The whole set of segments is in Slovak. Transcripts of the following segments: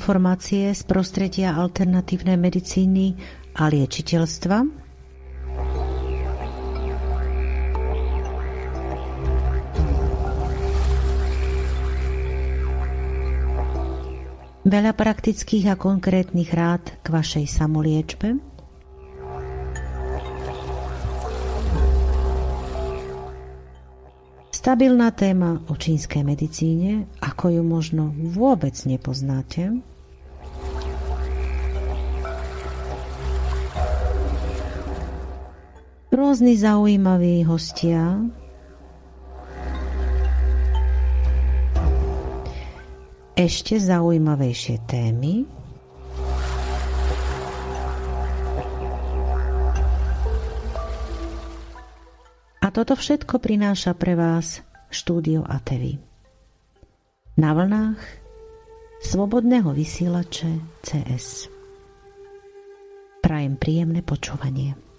informácie z prostredia alternatívnej medicíny a liečiteľstva. Veľa praktických a konkrétnych rád k vašej samoliečbe. Stabilná téma o čínskej medicíne, ako ju možno vôbec nepoznáte. Rôzni zaujímaví hostia, ešte zaujímavejšie témy. A toto všetko prináša pre vás štúdio ATV. Na vlnách slobodného vysielače CS. Prajem príjemné počúvanie.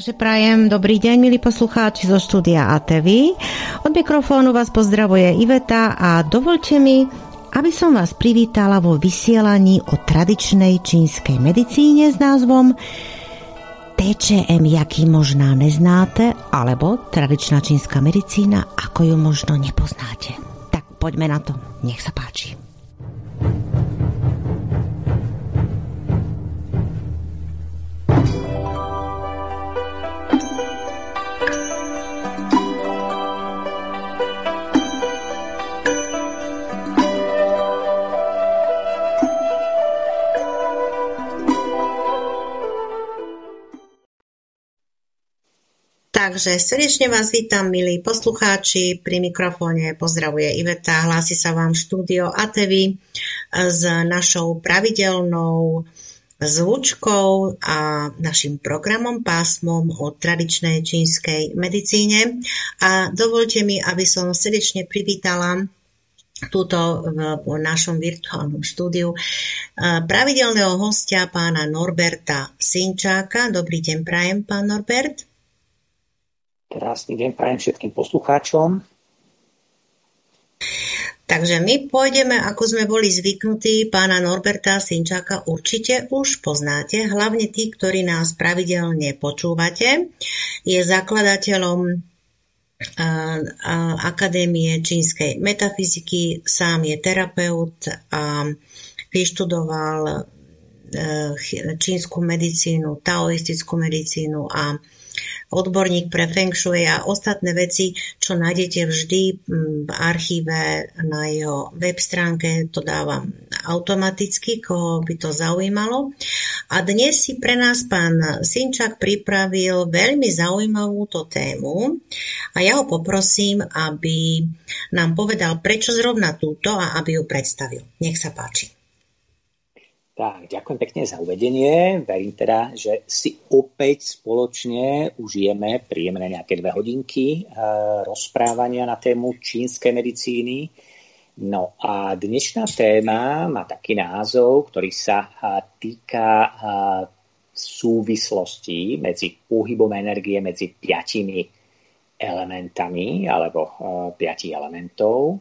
Takže prajem dobrý deň, milí poslucháči zo štúdia ATV. Od mikrofónu vás pozdravuje Iveta a dovolte mi, aby som vás privítala vo vysielaní o tradičnej čínskej medicíne s názvom TČM, jaký možná neznáte, alebo tradičná čínska medicína, ako ju možno nepoznáte. Tak poďme na to, nech sa páči. Takže srdečne vás vítam, milí poslucháči. Pri mikrofóne pozdravuje Iveta. Hlási sa vám štúdio ATV s našou pravidelnou zvučkou a našim programom pásmom o tradičnej čínskej medicíne. A dovolte mi, aby som srdečne privítala túto v našom virtuálnom štúdiu pravidelného hostia pána Norberta Sinčáka. Dobrý deň, prajem, pán Norbert. Krásny deň prajem všetkým poslucháčom. Takže my pôjdeme, ako sme boli zvyknutí, pána Norberta Sinčáka určite už poznáte, hlavne tí, ktorí nás pravidelne počúvate. Je zakladateľom Akadémie čínskej metafyziky, sám je terapeut a vyštudoval e, čínsku medicínu, taoistickú medicínu a odborník pre Feng Shui a ostatné veci, čo nájdete vždy mm, v archíve na jeho web stránke, to dávam automaticky, koho by to zaujímalo. A dnes si pre nás pán Sinčak pripravil veľmi zaujímavú to tému a ja ho poprosím, aby nám povedal, prečo zrovna túto a aby ju predstavil. Nech sa páči. Tak, ďakujem pekne za uvedenie. Verím teda, že si opäť spoločne užijeme príjemné nejaké dve hodinky e, rozprávania na tému čínskej medicíny. No a dnešná téma má taký názov, ktorý sa e, týka e, súvislostí medzi pohybom energie medzi piatimi elementami alebo piatich elementov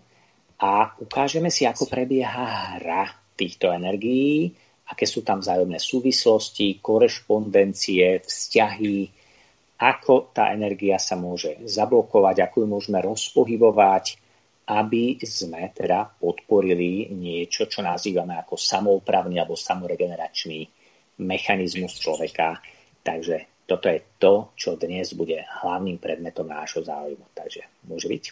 a ukážeme si, ako prebieha hra týchto energií aké sú tam vzájomné súvislosti, korešpondencie, vzťahy, ako tá energia sa môže zablokovať, ako ju môžeme rozpohybovať, aby sme teda podporili niečo, čo nazývame ako samoupravný alebo samoregeneračný mechanizmus človeka. Takže toto je to, čo dnes bude hlavným predmetom nášho záujmu. Takže môže byť.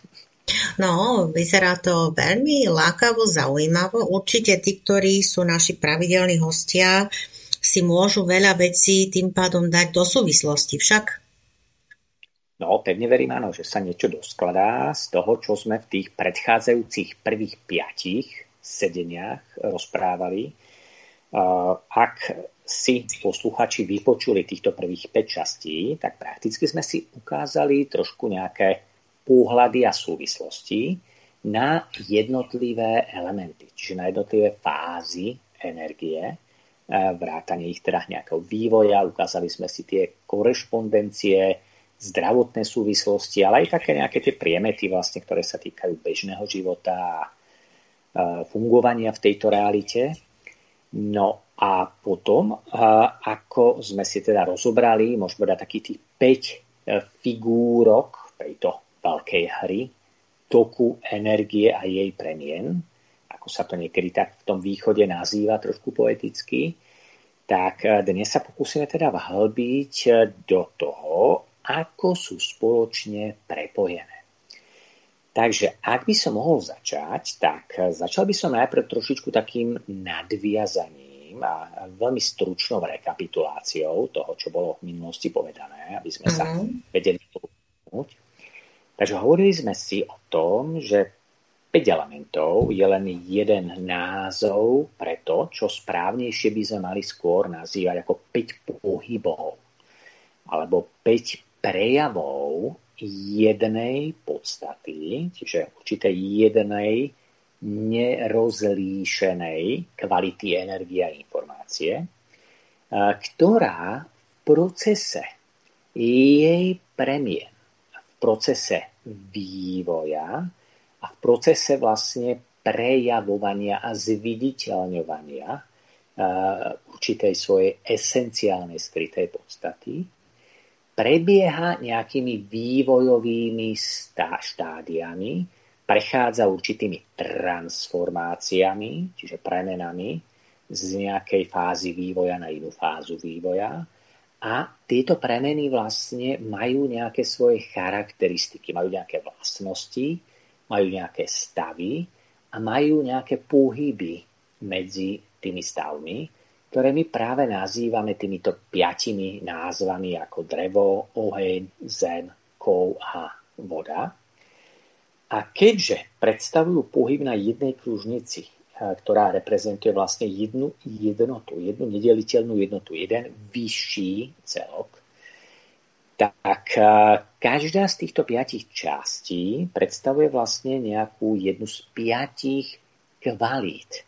No, vyzerá to veľmi lákavo, zaujímavo. Určite tí, ktorí sú naši pravidelní hostia, si môžu veľa vecí tým pádom dať do súvislosti však. No, pevne verím, áno, že sa niečo doskladá z toho, čo sme v tých predchádzajúcich prvých piatich sedeniach rozprávali. Ak si posluchači vypočuli týchto prvých 5 častí, tak prakticky sme si ukázali trošku nejaké pohľady a súvislosti na jednotlivé elementy, čiže na jednotlivé fázy energie, e, vrátanie ich teda nejakého vývoja, ukázali sme si tie korešpondencie, zdravotné súvislosti, ale aj také nejaké tie priemety, vlastne, ktoré sa týkajú bežného života a e, fungovania v tejto realite. No a potom, e, ako sme si teda rozobrali, môžeme dať takých tých 5 figúrok tejto veľkej hry, toku energie a jej premien, ako sa to niekedy tak v tom východe nazýva trošku poeticky, tak eh, dnes sa pokúsime teda vhlbiť eh, do toho, ako sú spoločne prepojené. Takže ak by som mohol začať, tak eh, začal by som najprv trošičku takým nadviazaním a veľmi stručnou rekapituláciou toho, čo bolo v minulosti povedané, aby sme sa mhm. vedeli pohnúť. Takže hovorili sme si o tom, že 5 elementov je len jeden názov pre to, čo správnejšie by sme mali skôr nazývať ako 5 pohybov. Alebo 5 prejavov jednej podstaty, čiže určitej jednej nerozlíšenej kvality energie a informácie, ktorá v procese jej premien procese vývoja a v procese vlastne prejavovania a zviditeľňovania uh, určitej svojej esenciálnej skrytej podstaty, prebieha nejakými vývojovými štádiami, prechádza určitými transformáciami, čiže premenami z nejakej fázy vývoja na inú fázu vývoja a tieto premeny vlastne majú nejaké svoje charakteristiky, majú nejaké vlastnosti, majú nejaké stavy a majú nejaké pohyby medzi tými stavmi, ktoré my práve nazývame týmito piatimi názvami ako drevo, oheň, zem, kov a voda. A keďže predstavujú pohyb na jednej kružnici, ktorá reprezentuje vlastne jednu jednotu, jednu nedeliteľnú jednotu, jeden vyšší celok, tak každá z týchto piatich častí predstavuje vlastne nejakú jednu z piatich kvalít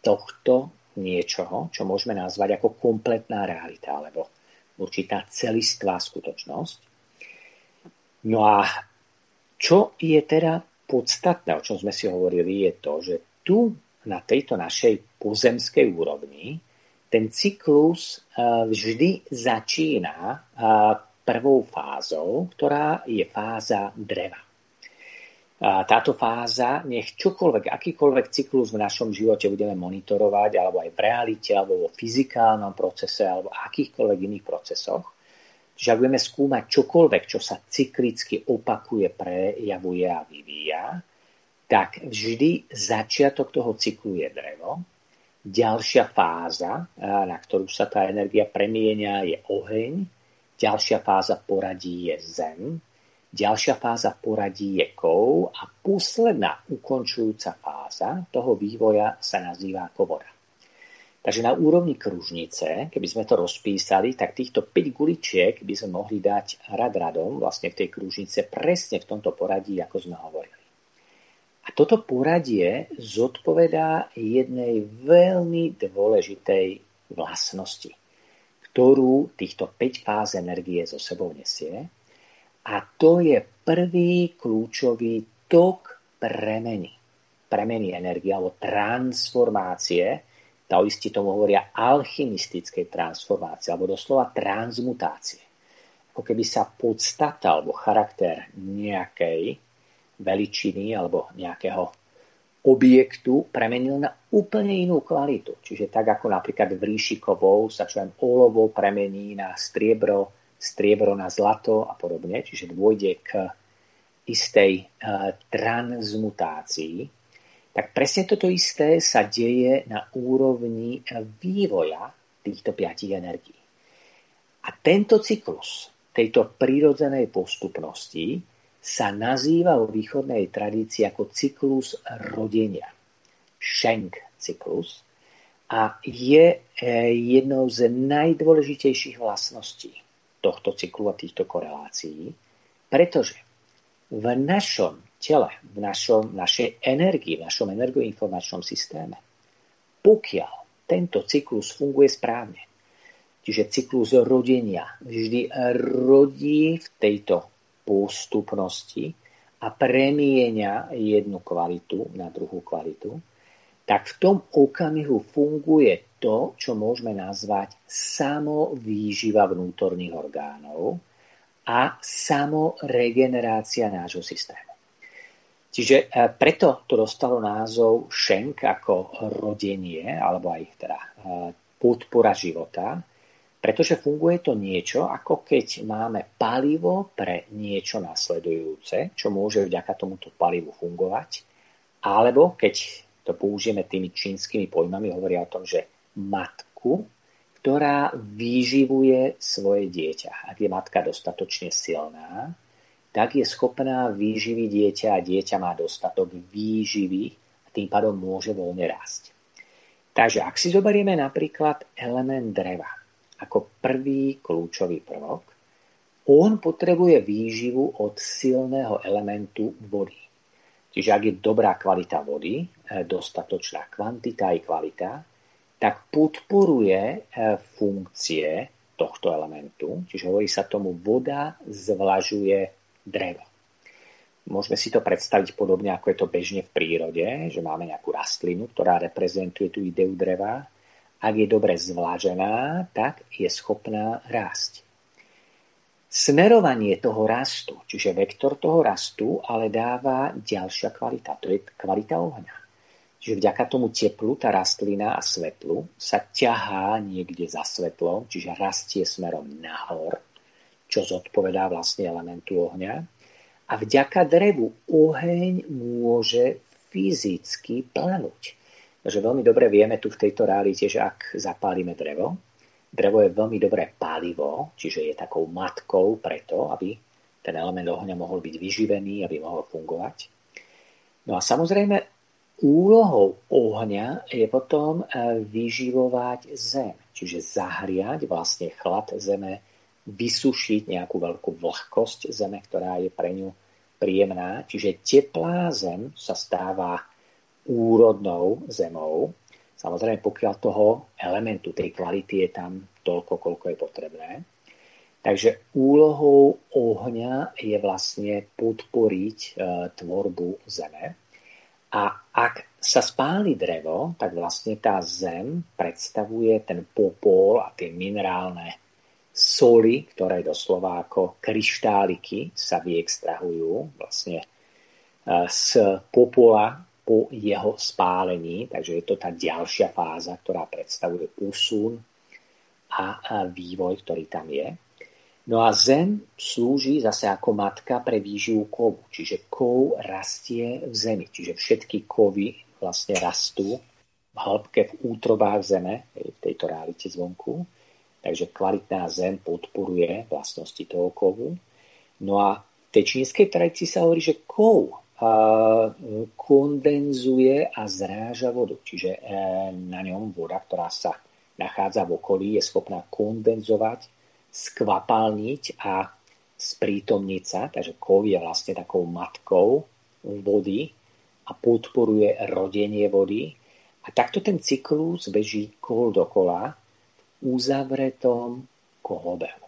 tohto niečoho, čo môžeme nazvať ako kompletná realita, alebo určitá celistvá skutočnosť. No a čo je teda podstatné, o čom sme si hovorili, je to, že tu na tejto našej pozemskej úrovni, ten cyklus eh, vždy začína eh, prvou fázou, ktorá je fáza dreva. Táto fáza, nech čokoľvek, akýkoľvek cyklus v našom živote budeme monitorovať, alebo aj v realite, alebo vo fyzikálnom procese, alebo akýchkoľvek iných procesoch, že ak budeme skúmať čokoľvek, čo sa cyklicky opakuje, prejavuje a vyvíja, tak vždy začiatok toho cyklu je drevo. Ďalšia fáza, na ktorú sa tá energia premienia, je oheň. Ďalšia fáza poradí je zem. Ďalšia fáza poradí je kov. A posledná ukončujúca fáza toho vývoja sa nazýva ako voda. Takže na úrovni kružnice, keby sme to rozpísali, tak týchto 5 guličiek by sme mohli dať rad radom vlastne v tej kružnice presne v tomto poradí, ako sme hovorili. A toto poradie zodpovedá jednej veľmi dôležitej vlastnosti, ktorú týchto 5 fáz energie zo sebou nesie. A to je prvý kľúčový tok premeny. Premeny energie alebo transformácie Taoisti tomu hovoria alchymistickej transformácie, alebo doslova transmutácie. Ako keby sa podstata alebo charakter nejakej veličiny alebo nejakého objektu premenil na úplne inú kvalitu. Čiže tak ako napríklad v ríši kovov sa čo olovo premení na striebro, striebro na zlato a podobne. Čiže dôjde k istej uh, transmutácii, tak presne toto isté sa deje na úrovni vývoja týchto piatich energií. A tento cyklus tejto prírodzenej postupnosti sa nazýva vo východnej tradícii ako cyklus rodenia. Schenk cyklus. A je e, jednou z najdôležitejších vlastností tohto cyklu a týchto korelácií, pretože v našom tele, v našom, našej energii, v našom energoinformačnom systéme. Pokiaľ tento cyklus funguje správne, čiže cyklus rodenia vždy rodí v tejto postupnosti a premienia jednu kvalitu na druhú kvalitu, tak v tom okamihu funguje to, čo môžeme nazvať samovýživa vnútorných orgánov a samoregenerácia nášho systému. Čiže e, preto to dostalo názov šenk ako rodenie, alebo aj teda e, podpora života, pretože funguje to niečo, ako keď máme palivo pre niečo nasledujúce, čo môže vďaka tomuto palivu fungovať, alebo keď to použijeme tými čínskymi pojmami, hovoria o tom, že matku, ktorá vyživuje svoje dieťa. Ak je matka dostatočne silná, tak je schopná výživiť dieťa a dieťa má dostatok výživy a tým pádom môže voľne rásť. Takže ak si zoberieme napríklad element dreva ako prvý kľúčový prvok, on potrebuje výživu od silného elementu vody. Čiže ak je dobrá kvalita vody, eh, dostatočná kvantita i kvalita, tak podporuje eh, funkcie tohto elementu. Čiže hovorí sa tomu, voda zvlažuje drevo. Môžeme si to predstaviť podobne, ako je to bežne v prírode, že máme nejakú rastlinu, ktorá reprezentuje tú ideu dreva. Ak je dobre zvlážená, tak je schopná rásť. Smerovanie toho rastu, čiže vektor toho rastu, ale dáva ďalšia kvalita. To je kvalita ohňa. Čiže vďaka tomu teplu tá rastlina a svetlu sa ťahá niekde za svetlom, čiže rastie smerom nahor čo zodpovedá vlastne elementu ohňa. A vďaka drevu oheň môže fyzicky planúť. Takže veľmi dobre vieme tu v tejto realite, že ak zapálime drevo, drevo je veľmi dobré palivo, čiže je takou matkou preto, aby ten element ohňa mohol byť vyživený, aby mohol fungovať. No a samozrejme, úlohou ohňa je potom eh, vyživovať zem, čiže zahriať vlastne chlad zeme vysušiť nejakú veľkú vlhkosť zeme, ktorá je pre ňu príjemná. Čiže teplá zem sa stáva úrodnou zemou. Samozrejme, pokiaľ toho elementu, tej kvality je tam toľko, koľko je potrebné. Takže úlohou ohňa je vlastne podporiť e, tvorbu zeme. A ak sa spáli drevo, tak vlastne tá zem predstavuje ten popol a tie minerálne soli, ktoré doslova ako kryštáliky sa vyextrahujú vlastne e, z popola po jeho spálení, takže je to tá ďalšia fáza, ktorá predstavuje úsun a vývoj, ktorý tam je. No a zem slúži zase ako matka pre výživu kovu, čiže kov rastie v zemi, čiže všetky kovy vlastne rastú v hĺbke v útrobách zeme, v tejto realite zvonku. Takže kvalitná zem podporuje vlastnosti toho kovu. No a v tej čínskej tradícii sa hovorí, že kov kondenzuje a zráža vodu. Čiže e, na ňom voda, ktorá sa nachádza v okolí, je schopná kondenzovať, skvapalniť a sprítomniť sa. Takže kov je vlastne takou matkou vody a podporuje rodenie vody. A takto ten cyklus beží kol dokola uzavretom kolobehu.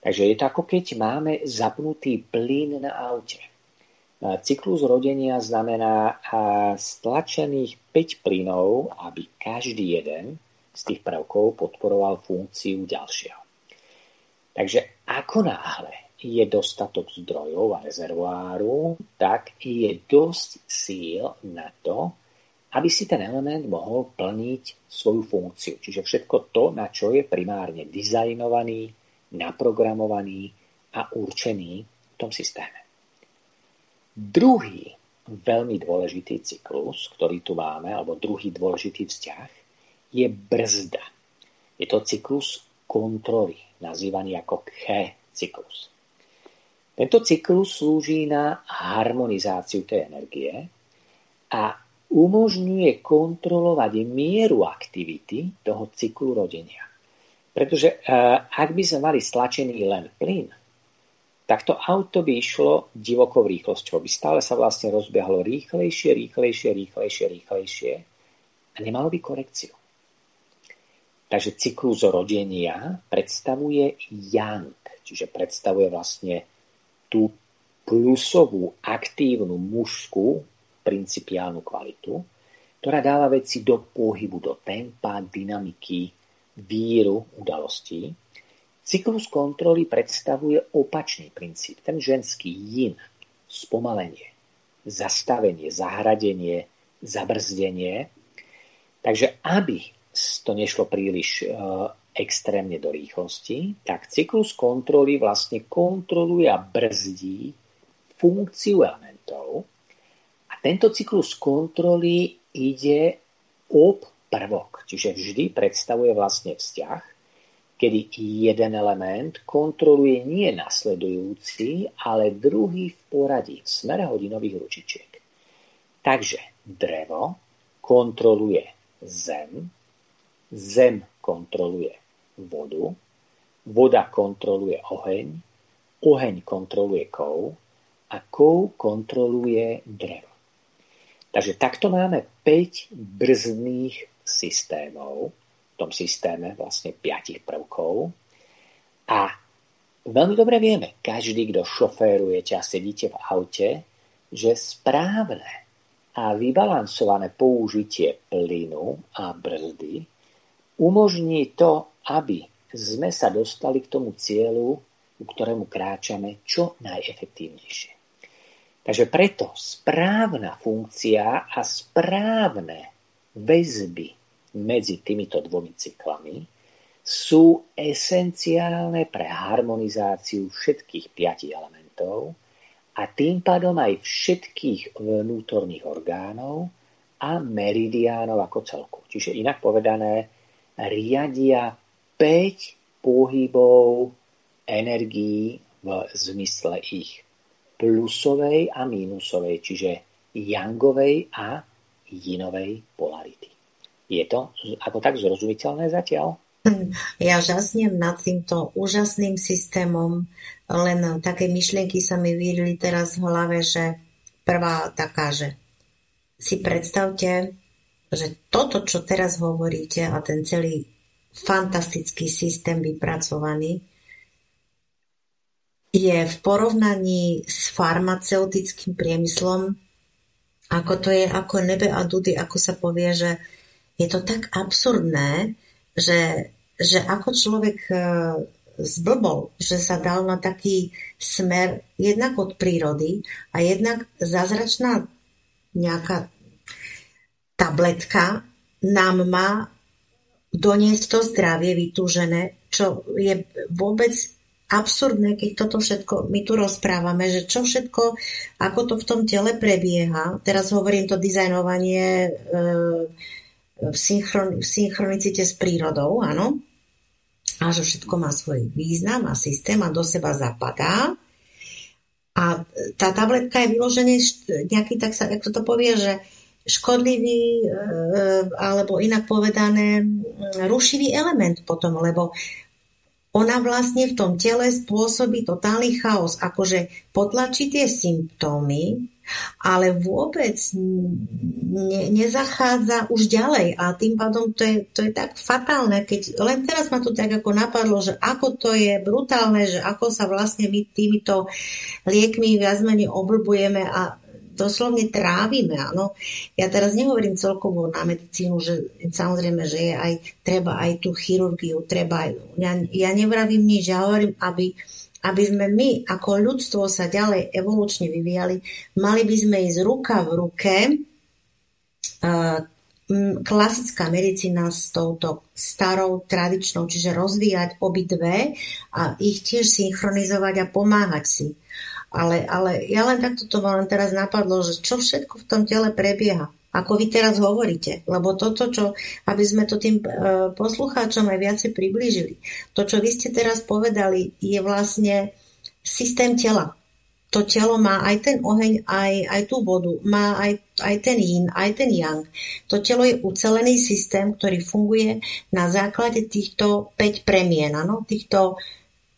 Takže je to ako keď máme zapnutý plyn na aute. Cyklus rodenia znamená stlačených 5 plynov, aby každý jeden z tých prvkov podporoval funkciu ďalšieho. Takže ako náhle je dostatok zdrojov a rezervoáru, tak je dosť síl na to, aby si ten element mohol plniť svoju funkciu. Čiže všetko to, na čo je primárne dizajnovaný, naprogramovaný a určený v tom systéme. Druhý veľmi dôležitý cyklus, ktorý tu máme, alebo druhý dôležitý vzťah, je brzda. Je to cyklus kontroly, nazývaný ako Khe cyklus. Tento cyklus slúži na harmonizáciu tej energie a umožňuje kontrolovať mieru aktivity toho cyklu rodenia. Pretože uh, ak by sme mali stlačený len plyn, tak to auto by išlo divokou rýchlosťou. By stále sa vlastne rozbiehalo rýchlejšie, rýchlejšie, rýchlejšie, rýchlejšie a nemalo by korekciu. Takže cyklus rodenia predstavuje yang, čiže predstavuje vlastne tú plusovú, aktívnu mužskú principiálnu kvalitu, ktorá dáva veci do pohybu, do tempa, dynamiky, víru udalostí. Cyklus kontroly predstavuje opačný princíp, ten ženský yin, spomalenie, zastavenie, zahradenie, zabrzdenie. Takže aby to nešlo príliš e, extrémne do rýchlosti, tak cyklus kontroly vlastne kontroluje a brzdí funkciu elementov a tento cyklus kontroly ide ob prvok, čiže vždy predstavuje vlastne vzťah, kedy jeden element kontroluje nie nasledujúci, ale druhý v poradí v smere hodinových ručičiek. Takže drevo kontroluje zem, zem kontroluje vodu, voda kontroluje oheň, oheň kontroluje kov a kov kontroluje drevo. Takže takto máme 5 brzdných systémov, v tom systéme vlastne 5 prvkov. A veľmi dobre vieme, každý, kto šoférujete a sedíte v aute, že správne a vybalansované použitie plynu a brzdy umožní to, aby sme sa dostali k tomu cieľu, ku ktorému kráčame čo najefektívnejšie. Takže preto správna funkcia a správne väzby medzi týmito dvomi cyklami sú esenciálne pre harmonizáciu všetkých piatich elementov a tým pádom aj všetkých vnútorných orgánov a meridiánov ako celku. Čiže inak povedané, riadia 5 pohybov energií v zmysle ich plusovej a mínusovej, čiže yangovej a yinovej polarity. Je to ako tak zrozumiteľné zatiaľ? Ja žasnem nad týmto úžasným systémom, len také myšlienky sa mi vyrili teraz v hlave, že prvá taká, že si predstavte, že toto, čo teraz hovoríte a ten celý fantastický systém vypracovaný, je v porovnaní s farmaceutickým priemyslom, ako to je ako nebe a dudy, ako sa povie, že je to tak absurdné, že, že ako človek e, zblbol, že sa dal na taký smer jednak od prírody a jednak zázračná nejaká tabletka nám má doniesť to zdravie vytúžené, čo je vôbec absurdné, keď toto všetko my tu rozprávame, že čo všetko, ako to v tom tele prebieha. Teraz hovorím to dizajnovanie e, v, synchron, v synchronicite s prírodou, áno. A že všetko má svoj význam a systém a do seba zapadá. A tá tabletka je vyložený nejaký, tak sa, ako to povie, že škodlivý e, alebo inak povedané rušivý element potom, lebo ona vlastne v tom tele spôsobí totálny chaos, akože potlačí tie symptómy, ale vôbec ne, nezachádza už ďalej a tým pádom to je, to je tak fatálne, keď len teraz ma to tak ako napadlo, že ako to je brutálne, že ako sa vlastne my týmito liekmi viac menej oblbujeme a doslovne trávime. Áno. Ja teraz nehovorím celkovo na medicínu, že samozrejme, že je aj, treba aj tú chirurgiu, treba aj, ja, ja nevravím nič, ja hovorím, aby, aby sme my ako ľudstvo sa ďalej evolučne vyvíjali, mali by sme ísť ruka v ruke uh, klasická medicína s touto starou, tradičnou, čiže rozvíjať obidve a ich tiež synchronizovať a pomáhať si. Ale, ale ja len takto to len teraz napadlo, že čo všetko v tom tele prebieha. Ako vy teraz hovoríte. Lebo toto, čo, aby sme to tým e, poslucháčom aj viacej priblížili. To, čo vy ste teraz povedali, je vlastne systém tela. To telo má aj ten oheň, aj, aj tú vodu, má aj, aj ten yin, aj ten yang. To telo je ucelený systém, ktorý funguje na základe týchto 5 premien, ano? týchto,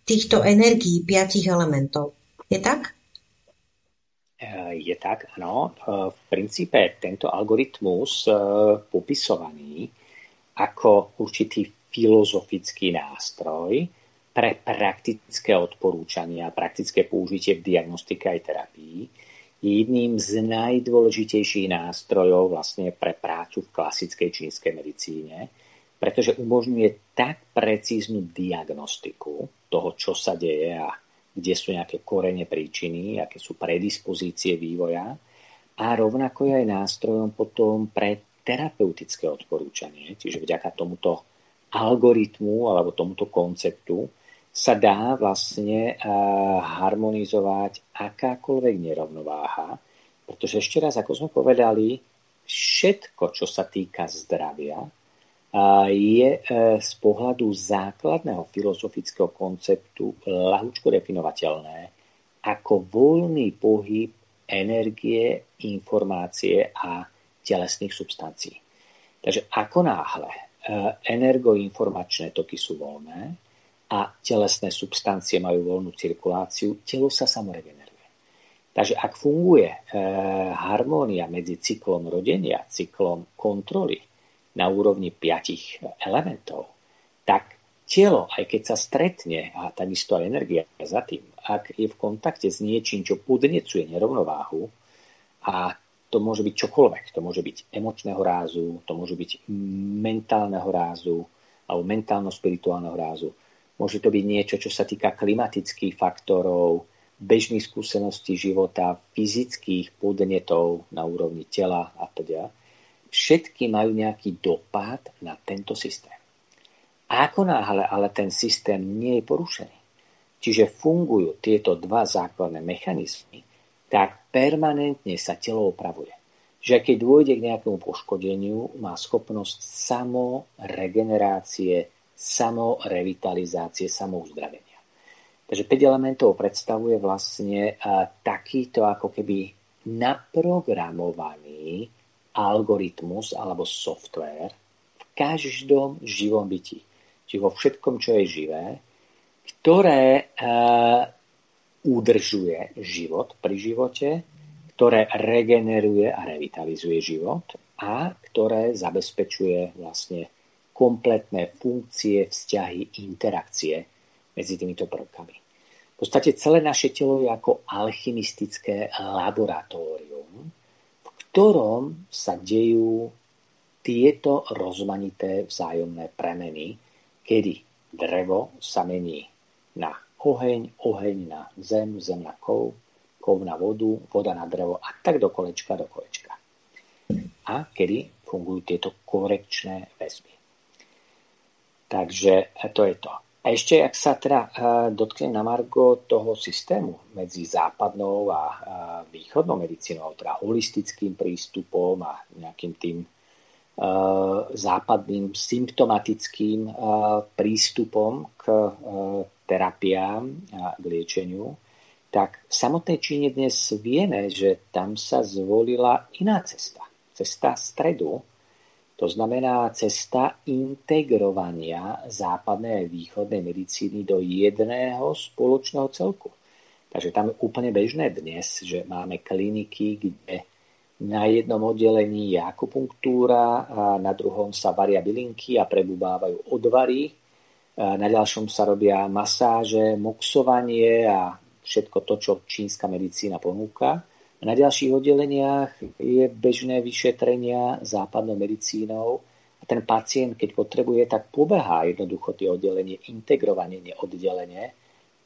týchto energií, piatich elementov. Je tak? Eh, je tak, áno. Eh, v princípe tento algoritmus eh, popisovaný ako určitý filozofický nástroj pre praktické odporúčania, praktické použitie v diagnostike aj terapii, je jedným z najdôležitejších nástrojov vlastne pre prácu v klasickej čínskej medicíne, pretože umožňuje tak precíznu diagnostiku toho, čo sa deje a kde sú nejaké korene príčiny, aké sú predispozície vývoja a rovnako je aj nástrojom potom pre terapeutické odporúčanie, čiže vďaka tomuto algoritmu alebo tomuto konceptu sa dá vlastne eh, harmonizovať akákoľvek nerovnováha, pretože ešte raz, ako sme povedali, všetko, čo sa týka zdravia, je e, z pohľadu základného filozofického konceptu ľahúčko definovateľné ako voľný pohyb energie, informácie a telesných substancií. Takže ako náhle e, energoinformačné toky sú voľné a telesné substancie majú voľnú cirkuláciu, telo sa samoregeneruje. Takže ak funguje e, harmónia medzi cyklom rodenia, cyklom kontroly na úrovni piatich elementov, tak telo, aj keď sa stretne, a takisto aj energia za tým, ak je v kontakte s niečím, čo podnecuje nerovnováhu, a to môže byť čokoľvek, to môže byť emočného rázu, to môže byť mentálneho rázu, alebo mentálno-spirituálneho rázu. Môže to byť niečo, čo sa týka klimatických faktorov, bežných skúseností života, fyzických podnetov na úrovni tela a teda všetky majú nejaký dopad na tento systém. Ako náhle ale ten systém nie je porušený, čiže fungujú tieto dva základné mechanizmy, tak permanentne sa telo opravuje. Že keď dôjde k nejakému poškodeniu, má schopnosť samoregenerácie, samorevitalizácie, samouzdravenia. Takže 5 elementov predstavuje vlastne takýto ako keby naprogramovaný algoritmus alebo software v každom živom byti. Čiže vo všetkom, čo je živé, ktoré uh, udržuje život pri živote, ktoré regeneruje a revitalizuje život a ktoré zabezpečuje vlastne kompletné funkcie, vzťahy, interakcie medzi týmito prvkami. V podstate celé naše telo je ako alchymistické laboratórium, ktorom sa dejú tieto rozmanité vzájomné premeny, kedy drevo sa mení na oheň, oheň na zem, zem na kov, kov na vodu, voda na drevo a tak do kolečka, do kolečka. A kedy fungujú tieto korekčné väzby. Takže to je to. A ešte, ak sa teda eh, dotknem na Margo toho systému medzi západnou a východnou medicínou, teda holistickým prístupom a nejakým tým eh, západným symptomatickým eh, prístupom k terapiám a k liečeniu, tak v samotnej Číne dnes vieme, že tam sa zvolila iná cesta. Cesta stredu, to znamená cesta integrovania západnej a východnej medicíny do jedného spoločného celku. Takže tam je úplne bežné dnes, že máme kliniky, kde na jednom oddelení je akupunktúra, a na druhom sa varia bylinky a prebubávajú odvary, na ďalšom sa robia masáže, moxovanie a všetko to, čo čínska medicína ponúka. Na ďalších oddeleniach je bežné vyšetrenia západnou medicínou a ten pacient, keď potrebuje, tak pobehá jednoducho tie oddelenie integrovanie, neoddelenie,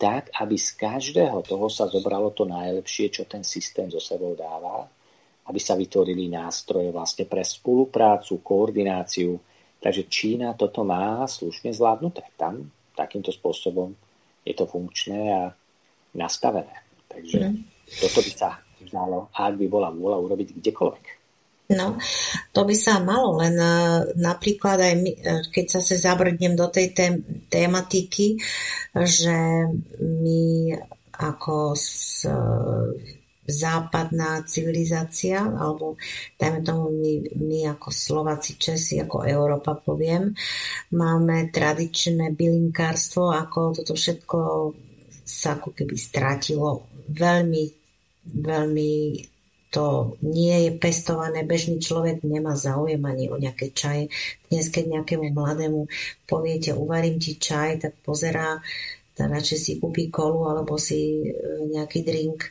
tak, aby z každého toho sa zobralo to najlepšie, čo ten systém zo sebou dáva aby sa vytvorili nástroje vlastne pre spoluprácu, koordináciu. Takže Čína toto má slušne zvládnuté. Tam takýmto spôsobom je to funkčné a nastavené. Takže mm. toto by sa dalo, ak by bola vôľa urobiť kdekoľvek. No, to by sa malo, len e, napríklad aj my, e, keď sa zabrdnem do tej tém, tématiky, že my ako s, západná civilizácia, alebo dajme tomu my, my ako Slováci, Česi, ako Európa poviem, máme tradičné bylinkárstvo, ako toto všetko sa ako keby strátilo veľmi, veľmi to nie je pestované, bežný človek nemá záujem ani o nejaké čaje. Dnes, keď nejakému mladému poviete, uvarím ti čaj, tak pozerá, tak radšej si kúpi kolu alebo si e, nejaký drink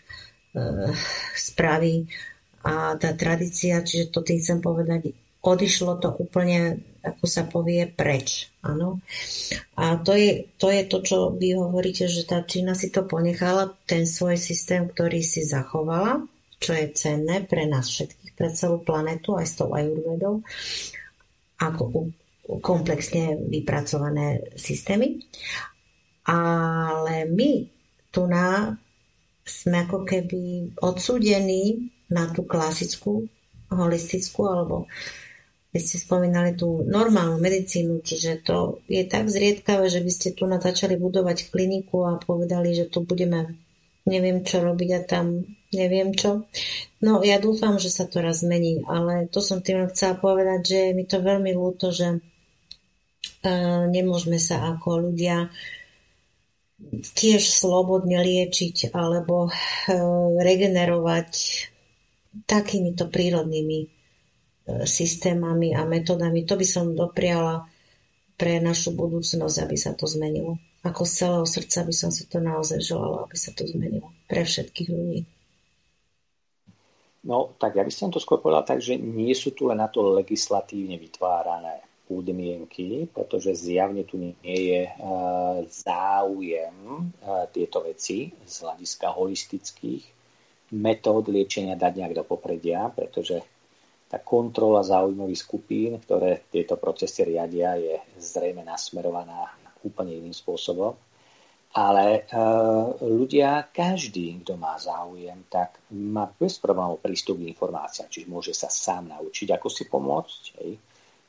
Eh, správy a tá tradícia, čiže to tým chcem povedať, odišlo to úplne, ako sa povie, preč. Áno. A to je, to je to, čo vy hovoríte, že tá Čína si to ponechala, ten svoj systém, ktorý si zachovala, čo je cenné pre nás všetkých, pre celú planetu, aj s tou ajurvedou, ako komplexne vypracované systémy. Ale my tu na sme ako keby odsúdení na tú klasickú, holistickú, alebo vy ste spomínali tú normálnu medicínu, čiže to je tak zriedkavé, že by ste tu začali budovať kliniku a povedali, že tu budeme neviem čo robiť a tam neviem čo. No ja dúfam, že sa to raz zmení, ale to som tým chcela povedať, že mi to veľmi ľúto, že uh, nemôžeme sa ako ľudia tiež slobodne liečiť alebo e, regenerovať takýmito prírodnými e, systémami a metodami. To by som dopriala pre našu budúcnosť, aby sa to zmenilo. Ako z celého srdca by som si to naozaj želala, aby sa to zmenilo pre všetkých ľudí. No, tak ja by som to skôr povedal tak, že nie sú tu len na to legislatívne vytvárané podmienky, pretože zjavne tu nie je e, záujem e, tieto veci z hľadiska holistických metód liečenia dať nejak do popredia, pretože tá kontrola záujmových skupín, ktoré tieto procesy riadia, je zrejme nasmerovaná úplne iným spôsobom. Ale e, ľudia, každý, kto má záujem, tak má bez problémov prístup k informáciám, čiže môže sa sám naučiť, ako si pomôcť. Hej.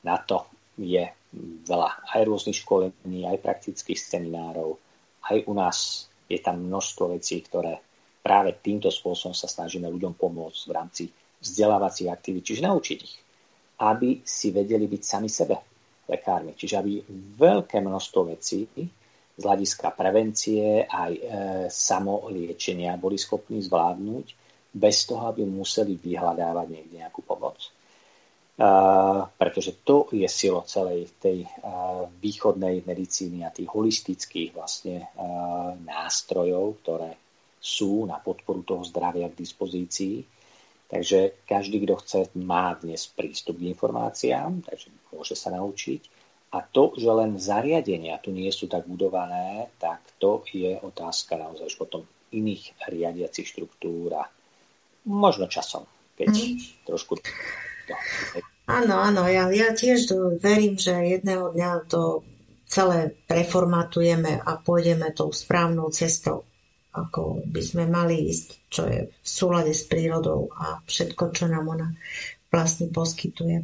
Na to je veľa aj rôznych školení, aj praktických seminárov. Aj u nás je tam množstvo vecí, ktoré práve týmto spôsobom sa snažíme ľuďom pomôcť v rámci vzdelávacích aktivít, čiže naučiť ich, aby si vedeli byť sami sebe lekármi. Čiže aby veľké množstvo vecí z hľadiska prevencie aj e, samoliečenia boli schopní zvládnuť bez toho, aby museli vyhľadávať niekde nejakú pomoc pretože to je silo celej tej východnej medicíny a tých holistických vlastne nástrojov, ktoré sú na podporu toho zdravia k dispozícii. Takže každý, kto chce, má dnes prístup k informáciám, takže môže sa naučiť. A to, že len zariadenia tu nie sú tak budované, tak to je otázka naozaj potom iných riadiacich štruktúr a možno časom, keď mm. trošku to Áno, áno, ja, ja tiež verím, že jedného dňa to celé preformatujeme a pôjdeme tou správnou cestou, ako by sme mali ísť, čo je v súlade s prírodou a všetko, čo nám ona vlastne poskytuje.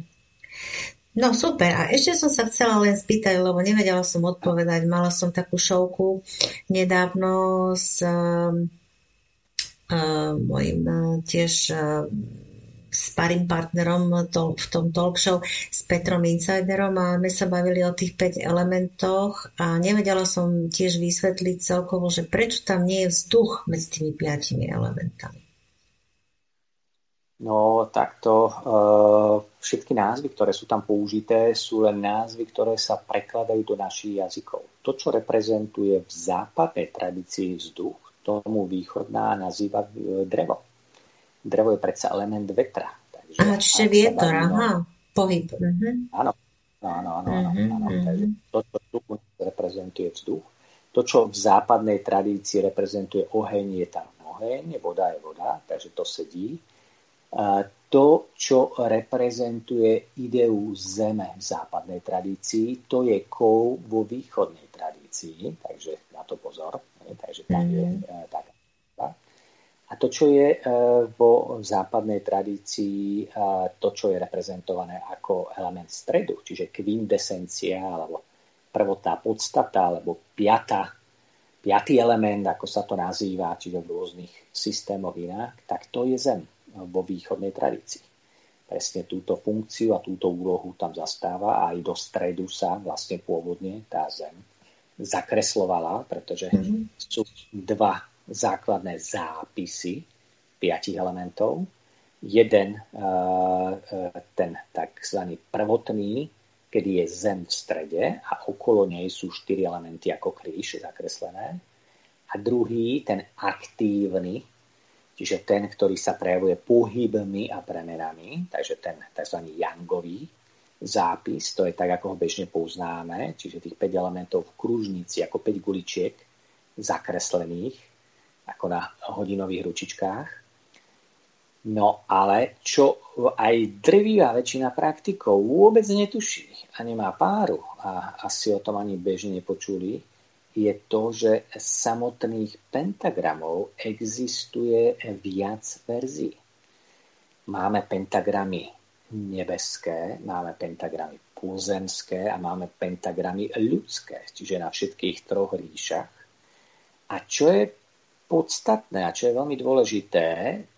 No super, a ešte som sa chcela len spýtať, lebo nevedela som odpovedať. Mala som takú šovku nedávno s uh, uh, mojim uh, tiež uh, sparring partnerom to, v tom talk show s Petrom Insiderom a my sa bavili o tých 5 elementoch a nevedela som tiež vysvetliť celkovo, že prečo tam nie je vzduch medzi tými piatimi elementami. No takto e, všetky názvy, ktoré sú tam použité, sú len názvy, ktoré sa prekladajú do našich jazykov. To, čo reprezentuje v západnej tradícii vzduch, tomu východná nazýva e, drevo. Drevo je predsa element vetra. Takže Aha, čiže vietor, aha, pohyb. Uh-huh. Áno, áno, áno, áno, uh-huh, áno. Uh-huh. Takže to, čo tu reprezentuje vzduch, to, čo v západnej tradícii reprezentuje oheň, je tam oheň, voda je voda, takže to sedí to, čo reprezentuje ideu zeme v západnej tradícii, to je kov vo východnej tradícii, takže na to pozor. Takže tam je mhm. e, tak. A to, čo je e, vo západnej tradícii, to, čo je reprezentované ako element stredu, čiže kvindesencia, alebo prvotná podstata, alebo piata, piatý element, ako sa to nazýva, čiže v rôznych systémoch inak, tak to je zem vo východnej tradícii. Presne túto funkciu a túto úlohu tam zastáva a aj do stredu sa vlastne pôvodne tá zem zakreslovala, pretože mm-hmm. sú dva základné zápisy piatich elementov. Jeden, ten tzv. prvotný, kedy je zem v strede a okolo nej sú štyri elementy ako kríž zakreslené. A druhý, ten aktívny, Čiže ten, ktorý sa prejavuje pohybmi a premenami, takže ten tzv. yangový zápis, to je tak, ako ho bežne poznáme, čiže tých 5 elementov v kružnici, ako 5 guličiek zakreslených, ako na hodinových ručičkách. No ale čo aj drvivá väčšina praktikov vôbec netuší a nemá páru a asi o tom ani bežne nepočuli, je to, že samotných pentagramov existuje viac verzií. Máme pentagramy nebeské, máme pentagramy pozemské a máme pentagramy ľudské, čiže na všetkých troch ríšach. A čo je podstatné a čo je veľmi dôležité,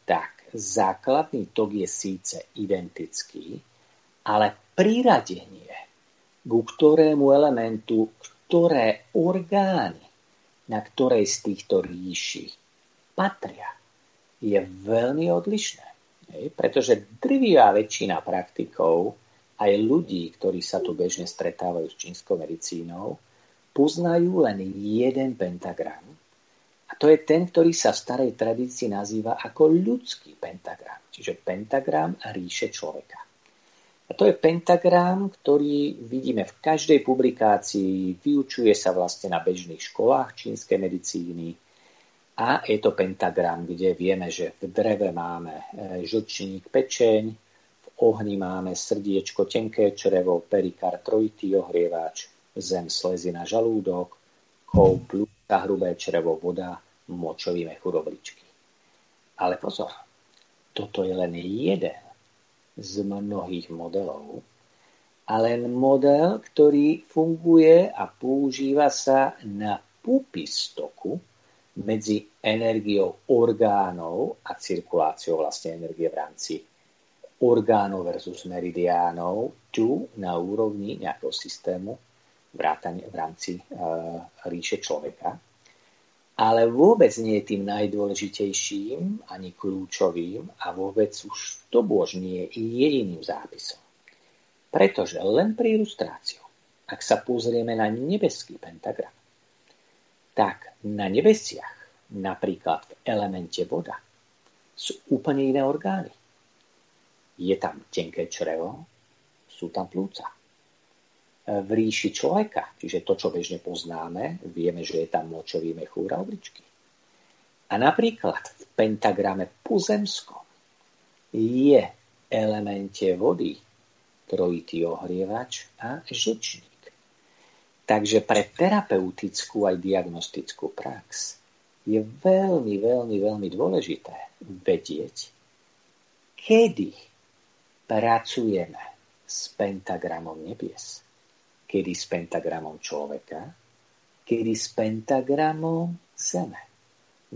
tak základný tok je síce identický, ale priradenie, ku ktorému elementu, ktoré orgány, na ktorej z týchto ríši patria, je veľmi odlišné. Pretože drvivá väčšina praktikov, aj ľudí, ktorí sa tu bežne stretávajú s čínskou medicínou, poznajú len jeden pentagram. A to je ten, ktorý sa v starej tradícii nazýva ako ľudský pentagram. Čiže pentagram ríše človeka. A to je pentagram, ktorý vidíme v každej publikácii, vyučuje sa vlastne na bežných školách čínskej medicíny. A je to pentagram, kde vieme, že v dreve máme e, žlčník, pečeň, v ohni máme srdiečko, tenké črevo, perikár, trojitý ohrievač, zem, slezina, žalúdok, kov, plúca, hrubé črevo, voda, močový mechúr obličky. Ale pozor, toto je len jeden z mnohých modelov, ale model, ktorý funguje a používa sa na popis toku medzi energiou orgánov a cirkuláciou vlastne energie v rámci orgánov versus meridiánov tu na úrovni nejakého systému vrátane v rámci uh, ríše človeka ale vôbec nie je tým najdôležitejším ani kľúčovým a vôbec už to bož nie je jediným zápisom. Pretože len pre ilustráciu, ak sa pozrieme na nebeský pentagram, tak na nebesiach, napríklad v elemente voda, sú úplne iné orgány. Je tam tenké črevo, sú tam plúca v ríši človeka, čiže to, čo bežne poznáme, vieme, že je tam močový mechúr a obličky. A napríklad v pentagrame pozemskom je elemente vody trojitý ohrievač a žlčník. Takže pre terapeutickú aj diagnostickú prax je veľmi, veľmi, veľmi dôležité vedieť, kedy pracujeme s pentagramom nebies kedy s pentagramom človeka, kedy s pentagramom Zeme.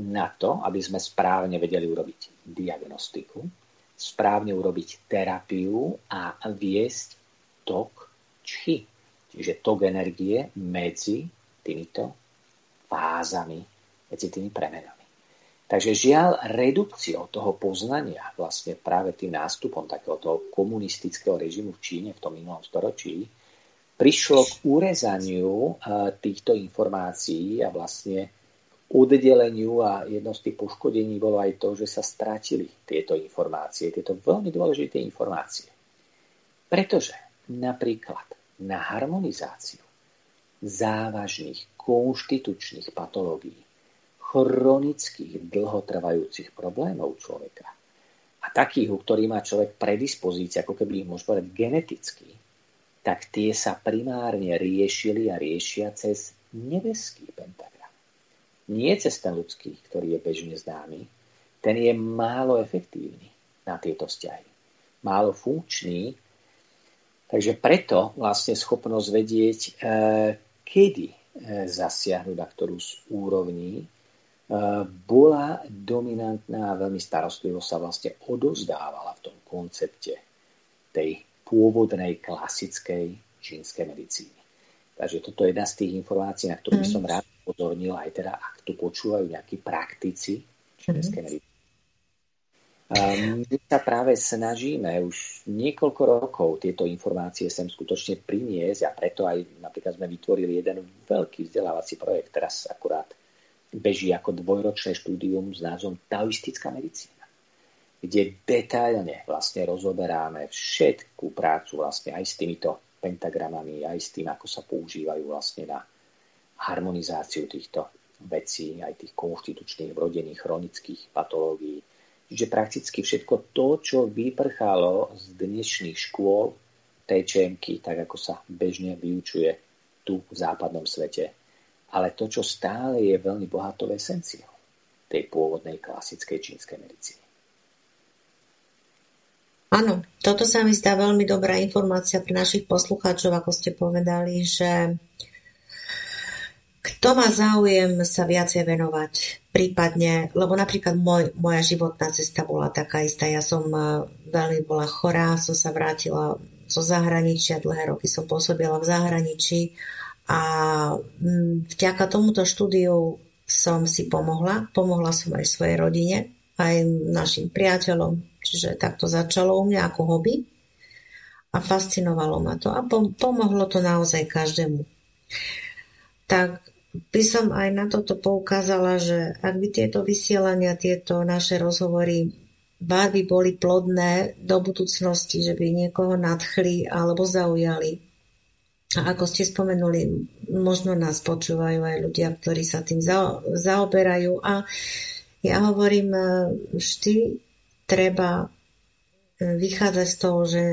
Na to, aby sme správne vedeli urobiť diagnostiku, správne urobiť terapiu a viesť tok čchy, čiže tok energie medzi týmito fázami, medzi tými premenami. Takže žiaľ, redukciou toho poznania vlastne práve tým nástupom takého komunistického režimu v Číne v tom minulom storočí prišlo k urezaniu týchto informácií a vlastne oddeleniu a jedno z tých poškodení bolo aj to, že sa stratili tieto informácie, tieto veľmi dôležité informácie. Pretože napríklad na harmonizáciu závažných konštitučných patológií, chronických dlhotrvajúcich problémov človeka a takých, u ktorých má človek predispozície, ako keby ich môžeme povedať geneticky, tak tie sa primárne riešili a riešia cez nebeský pentagram. Nie cez ten ľudský, ktorý je bežne známy, ten je málo efektívny na tieto vzťahy. Málo funkčný, takže preto vlastne schopnosť vedieť, e, kedy e, zasiahnuť na ktorú z úrovní, e, bola dominantná a veľmi starostlivo sa vlastne odozdávala v tom koncepte tej pôvodnej klasickej čínskej medicíny. Takže toto je jedna z tých informácií, na ktorú by som mm. rád upozornil aj teda, ak tu počúvajú nejakí praktici čínskej mm-hmm. medicíny. My sa práve snažíme už niekoľko rokov tieto informácie sem skutočne priniesť a preto aj napríklad sme vytvorili jeden veľký vzdelávací projekt, teraz akurát beží ako dvojročné štúdium s názvom Taoistická medicína, kde detailne vlastne rozoberáme všetkú prácu vlastne aj s týmito pentagramami, aj s tým, ako sa používajú vlastne na harmonizáciu týchto vecí, aj tých konštitučných, vrodených, chronických patológií. Čiže prakticky všetko to, čo vyprchalo z dnešných škôl TČM, tak ako sa bežne vyučuje tu v západnom svete. Ale to, čo stále je veľmi bohatou esenciou tej pôvodnej klasickej čínskej medicíny. Áno, toto sa mi zdá veľmi dobrá informácia pre našich poslucháčov, ako ste povedali, že kto má záujem sa viacej venovať, prípadne, lebo napríklad môj, moja životná cesta bola taká istá. Ja som eh, veľmi bola chorá, som sa vrátila zo zahraničia, dlhé roky som pôsobila v zahraničí a mm, vďaka tomuto štúdiu som si pomohla. Pomohla som aj svojej rodine, aj našim priateľom, čiže takto začalo u mňa ako hobby a fascinovalo ma to a pomohlo to naozaj každému. Tak by som aj na toto poukázala, že ak by tieto vysielania, tieto naše rozhovory by boli plodné do budúcnosti, že by niekoho nadchli alebo zaujali. A ako ste spomenuli, možno nás počúvajú aj ľudia, ktorí sa tým zaoberajú. A ja hovorím, e, vždy treba e, vychádzať z toho, že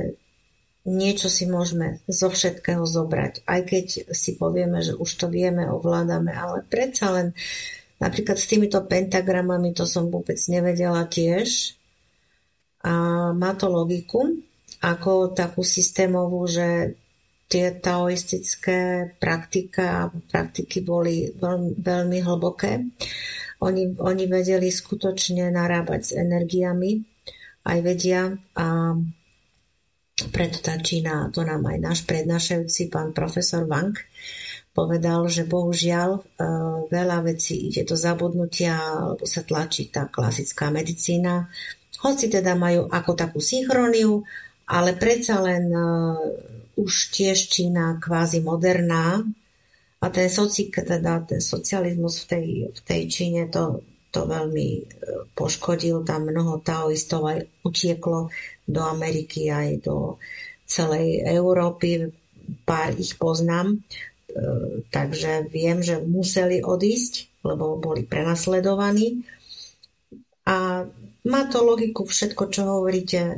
niečo si môžeme zo všetkého zobrať. Aj keď si povieme, že už to vieme, ovládame, ale predsa len napríklad s týmito pentagramami to som vôbec nevedela tiež. A má to logiku, ako takú systémovú, že tie taoistické praktika a praktiky boli veľmi, veľmi hlboké. Oni, oni vedeli skutočne narábať s energiami, aj vedia a preto tá Čína, to nám aj náš prednášajúci pán profesor Wang povedal, že bohužiaľ e, veľa vecí ide do zabudnutia, alebo sa tlačí tá klasická medicína. Hoci teda majú ako takú synchroniu, ale predsa len e, už tiež Čína kvázi moderná a ten, soci, teda ten socializmus v tej, v tej Číne to, to veľmi e, poškodil. Tam mnoho taoistov aj utieklo do Ameriky aj do celej Európy. Pár ich poznám, e, takže viem, že museli odísť, lebo boli prenasledovaní. A má to logiku všetko, čo hovoríte e,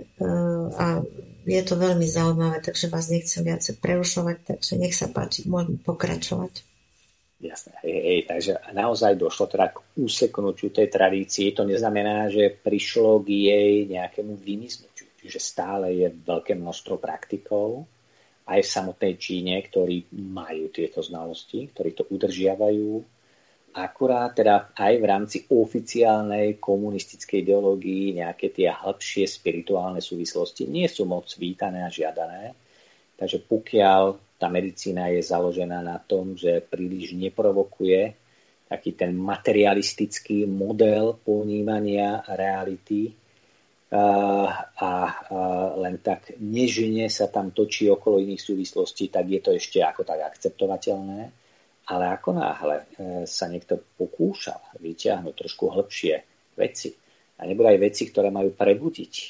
a je to veľmi zaujímavé, takže vás nechcem viacej prerušovať, takže nech sa páči, môžeme pokračovať. Jasné, hej, hej, takže naozaj došlo teda k úseknutiu tej tradície. To neznamená, že prišlo k jej nejakému vymiznutiu. Čiže stále je veľké množstvo praktikov aj v samotnej Číne, ktorí majú tieto znalosti, ktorí to udržiavajú, Akurát teda aj v rámci oficiálnej komunistickej ideológii nejaké tie hĺbšie spirituálne súvislosti nie sú moc vítané a žiadané. Takže pokiaľ tá medicína je založená na tom, že príliš neprovokuje taký ten materialistický model ponímania reality a len tak nežine sa tam točí okolo iných súvislostí, tak je to ešte ako tak akceptovateľné. Ale ako náhle e, sa niekto pokúšal vyťahnuť trošku hĺbšie veci, a nebudú aj veci, ktoré majú prebudiť e,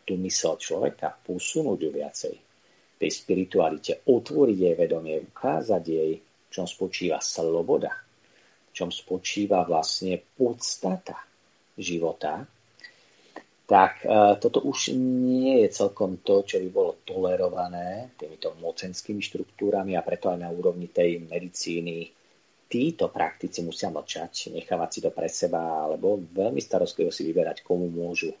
tú mysel človeka, posunúť ju viacej tej spiritualite, otvoriť jej vedomie, ukázať jej, v čom spočíva sloboda, v čom spočíva vlastne podstata života, tak e, toto už nie je celkom to, čo by bolo tolerované týmito mocenskými štruktúrami a preto aj na úrovni tej medicíny títo praktici musia mlčať, nechávať si to pre seba alebo veľmi starostlivo si vyberať, komu môžu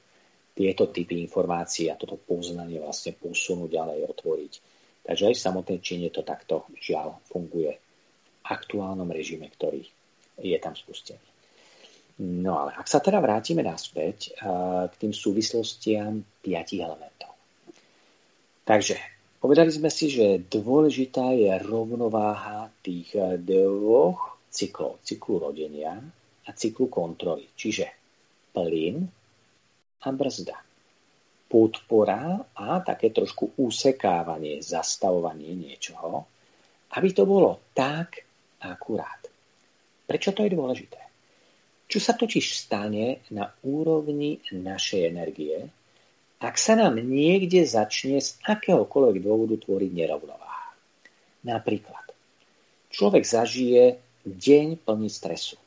tieto typy informácií a toto poznanie vlastne posunúť ďalej, otvoriť. Takže aj v samotnej Číne to takto žiaľ funguje v aktuálnom režime, ktorý je tam spustený. No ale ak sa teda vrátime naspäť k tým súvislostiam piatich elementov. Takže povedali sme si, že dôležitá je rovnováha tých dvoch cyklov. Cyklu rodenia a cyklu kontroly. Čiže plyn a brzda. Podpora a také trošku usekávanie, zastavovanie niečoho, aby to bolo tak akurát. Prečo to je dôležité? Čo sa totiž stane na úrovni našej energie, ak sa nám niekde začne z akéhokoľvek dôvodu tvoriť nerovnováha. Napríklad, človek zažije deň plný stresu.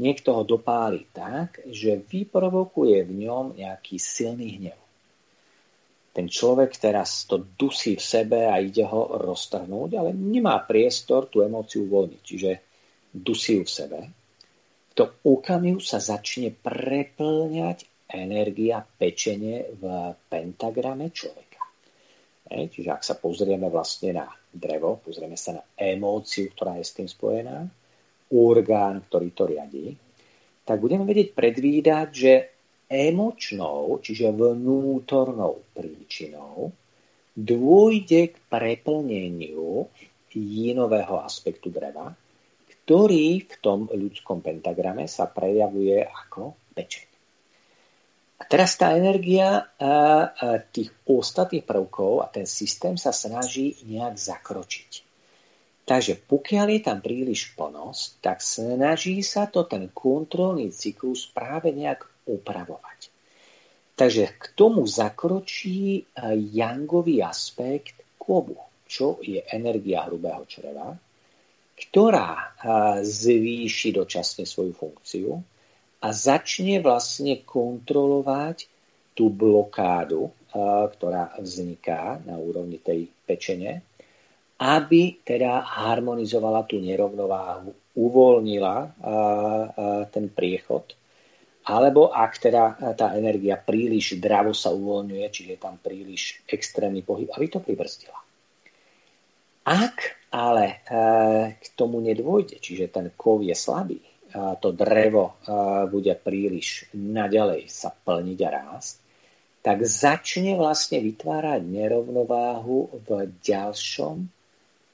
Niekto ho dopáli tak, že vyprovokuje v ňom nejaký silný hnev. Ten človek teraz to dusí v sebe a ide ho roztrhnúť, ale nemá priestor tú emóciu uvoľniť. Čiže dusí ju v sebe to okamihu sa začne preplňať energia pečenie v pentagrame človeka. E, čiže ak sa pozrieme vlastne na drevo, pozrieme sa na emóciu, ktorá je s tým spojená, orgán, ktorý to riadí, tak budeme vedieť predvídať, že emočnou, čiže vnútornou príčinou dôjde k preplneniu jinového aspektu dreva, ktorý v tom ľudskom pentagrame sa prejavuje ako pečeň. A teraz tá energia tých ostatných prvkov a ten systém sa snaží nejak zakročiť. Takže pokiaľ je tam príliš plnosť, tak snaží sa to ten kontrolný cyklus práve nejak upravovať. Takže k tomu zakročí jangový aspekt kobu, čo je energia hrubého čreva, ktorá zvýši dočasne svoju funkciu a začne vlastne kontrolovať tú blokádu, ktorá vzniká na úrovni tej pečene, aby teda harmonizovala tú nerovnováhu, uvoľnila ten priechod, alebo ak teda tá energia príliš dravo sa uvoľňuje, čiže je tam príliš extrémny pohyb, aby to pribrzdila. Ak ale e, k tomu nedôjde, čiže ten kov je slabý, to drevo e, bude príliš naďalej sa plniť a rásť, tak začne vlastne vytvárať nerovnováhu v ďalšom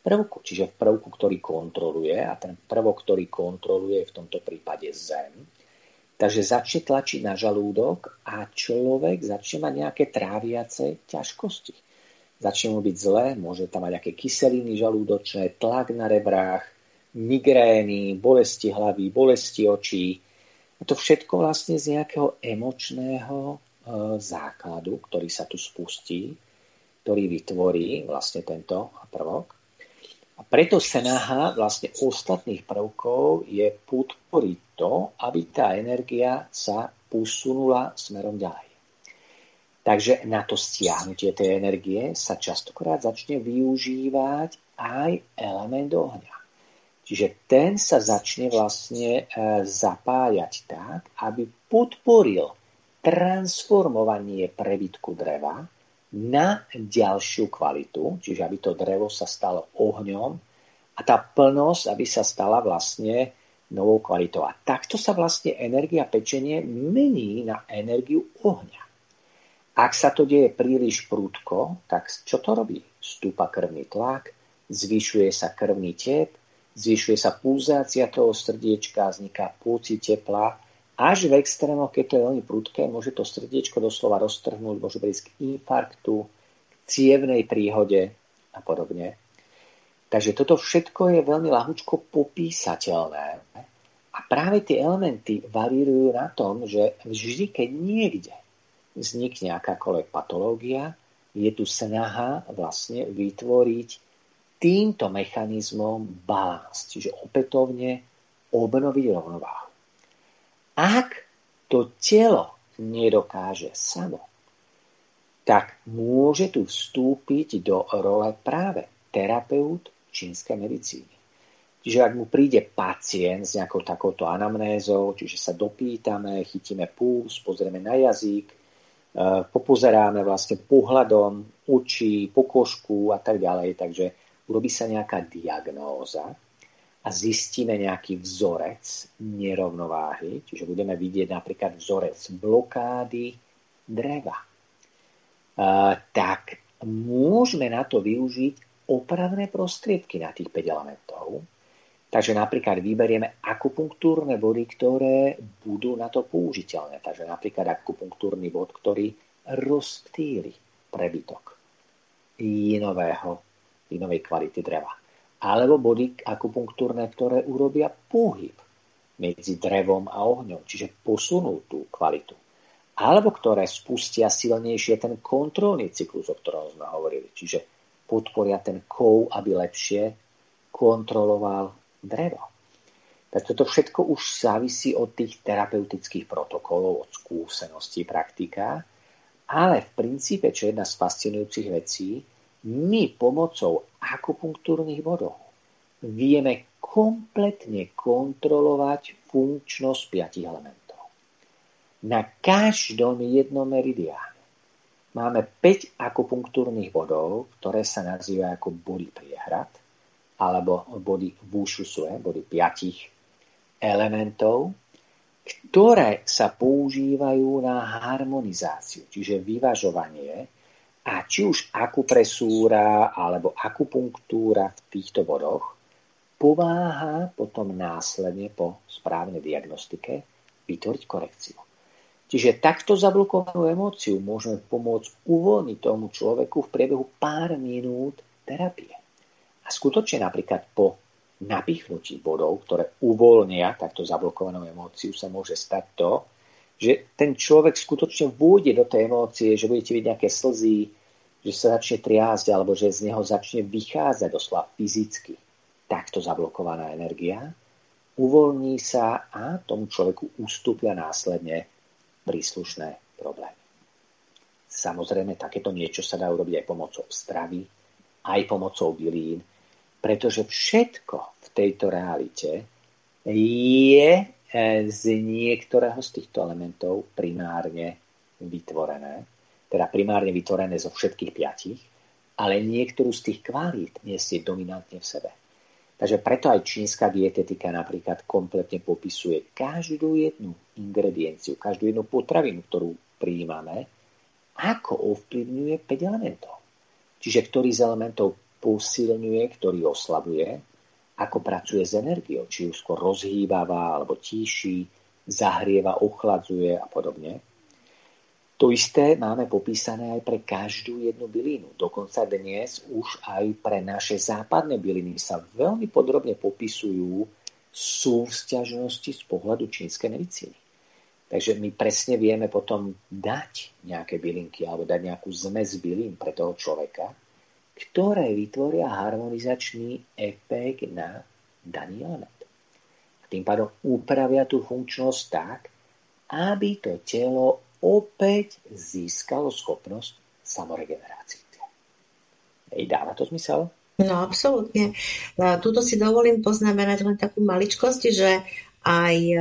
prvku, čiže v prvku, ktorý kontroluje a ten prvok, ktorý kontroluje v tomto prípade zem. Takže začne tlačiť na žalúdok a človek začne mať nejaké tráviace ťažkosti začne mu byť zle, môže tam mať aké kyseliny žalúdočné, tlak na rebrách, migrény, bolesti hlavy, bolesti očí. A to všetko vlastne z nejakého emočného e, základu, ktorý sa tu spustí, ktorý vytvorí vlastne tento prvok. A preto snaha vlastne ostatných prvkov je podporiť to, aby tá energia sa posunula smerom ďalej. Takže na to stiahnutie tej energie sa častokrát začne využívať aj element ohňa. Čiže ten sa začne vlastne e, zapájať tak, aby podporil transformovanie prebytku dreva na ďalšiu kvalitu, čiže aby to drevo sa stalo ohňom a tá plnosť, aby sa stala vlastne novou kvalitou. A takto sa vlastne energia pečenie mení na energiu ohňa. Ak sa to deje príliš prúdko, tak čo to robí? Stúpa krvný tlak, zvyšuje sa krvný tep, zvyšuje sa pulzácia toho srdiečka, vzniká púci tepla, až v extrémoch, keď to je veľmi prudké, môže to srdiečko doslova roztrhnúť, môže prísť k infarktu, k cievnej príhode a podobne. Takže toto všetko je veľmi ľahúčko popísateľné. A práve tie elementy varírujú na tom, že vždy, keď niekde vznikne akákoľvek patológia, je tu snaha vlastne vytvoriť týmto mechanizmom balans, čiže opätovne obnoviť rovnováhu. Ak to telo nedokáže samo, tak môže tu vstúpiť do role práve terapeut čínskej medicíny. Čiže ak mu príde pacient s nejakou takouto anamnézou, čiže sa dopýtame, chytíme puls, pozrieme na jazyk, popozeráme vlastne pohľadom učí, pokožku a tak ďalej, takže urobí sa nejaká diagnóza, a zistíme nejaký vzorec nerovnováhy, čiže budeme vidieť napríklad vzorec blokády dreva, tak môžeme na to využiť opravné prostriedky na tých 5 elementov. Takže napríklad vyberieme akupunktúrne body, ktoré budú na to použiteľné. Takže napríklad akupunktúrny bod, ktorý rozptýli prebytok inového, inovej kvality dreva alebo body akupunktúrne, ktoré urobia pohyb medzi drevom a ohňom, čiže posunú tú kvalitu. Alebo ktoré spustia silnejšie ten kontrolný cyklus, o ktorom sme hovorili, čiže podporia ten kov, aby lepšie kontroloval drevo. Tak toto všetko už závisí od tých terapeutických protokolov, od skúseností, praktika, ale v princípe, čo je jedna z fascinujúcich vecí, my pomocou akupunktúrnych bodov vieme kompletne kontrolovať funkčnosť piatich elementov. Na každom jednom meridiáne máme 5 akupunktúrnych bodov, ktoré sa nazývajú ako body priehrad, alebo body Wushusue, body piatich elementov, ktoré sa používajú na harmonizáciu, čiže vyvažovanie a či už akupresúra alebo akupunktúra v týchto bodoch pomáha potom následne po správnej diagnostike vytvoriť korekciu. Čiže takto zablokovanú emóciu môžeme pomôcť uvoľniť tomu človeku v priebehu pár minút terapie. A skutočne napríklad po napichnutí bodov, ktoré uvoľnia takto zablokovanú emóciu, sa môže stať to, že ten človek skutočne vôjde do tej emócie, že budete vidieť nejaké slzy, že sa začne triásť alebo že z neho začne vychádzať doslova fyzicky takto zablokovaná energia, uvoľní sa a tomu človeku ustúpia následne príslušné problémy. Samozrejme, takéto niečo sa dá urobiť aj pomocou stravy, aj pomocou bylín, pretože všetko v tejto realite je e, z niektorého z týchto elementov primárne vytvorené teda primárne vytvorené zo všetkých piatich, ale niektorú z tých kvalít nesie dominantne v sebe. Takže preto aj čínska dietetika napríklad kompletne popisuje každú jednu ingredienciu, každú jednu potravinu, ktorú prijímame, ako ovplyvňuje 5 elementov. Čiže ktorý z elementov posilňuje, ktorý oslabuje, ako pracuje s energiou, či ju skôr rozhýbava alebo tíši, zahrieva, ochladzuje a podobne. To isté máme popísané aj pre každú jednu bylinu. Dokonca dnes už aj pre naše západné byliny sa veľmi podrobne popisujú súvzťažnosti z pohľadu čínskej medicíny. Takže my presne vieme potom dať nejaké bylinky alebo dať nejakú zmes bylín pre toho človeka, ktoré vytvoria harmonizačný efekt na daný element. A tým pádom upravia tú funkčnosť tak, aby to telo opäť získalo schopnosť samoregenerácie. Ej, dáva to zmysel? No, absolútne. Tuto si dovolím poznamenať len takú maličkosť, že aj e,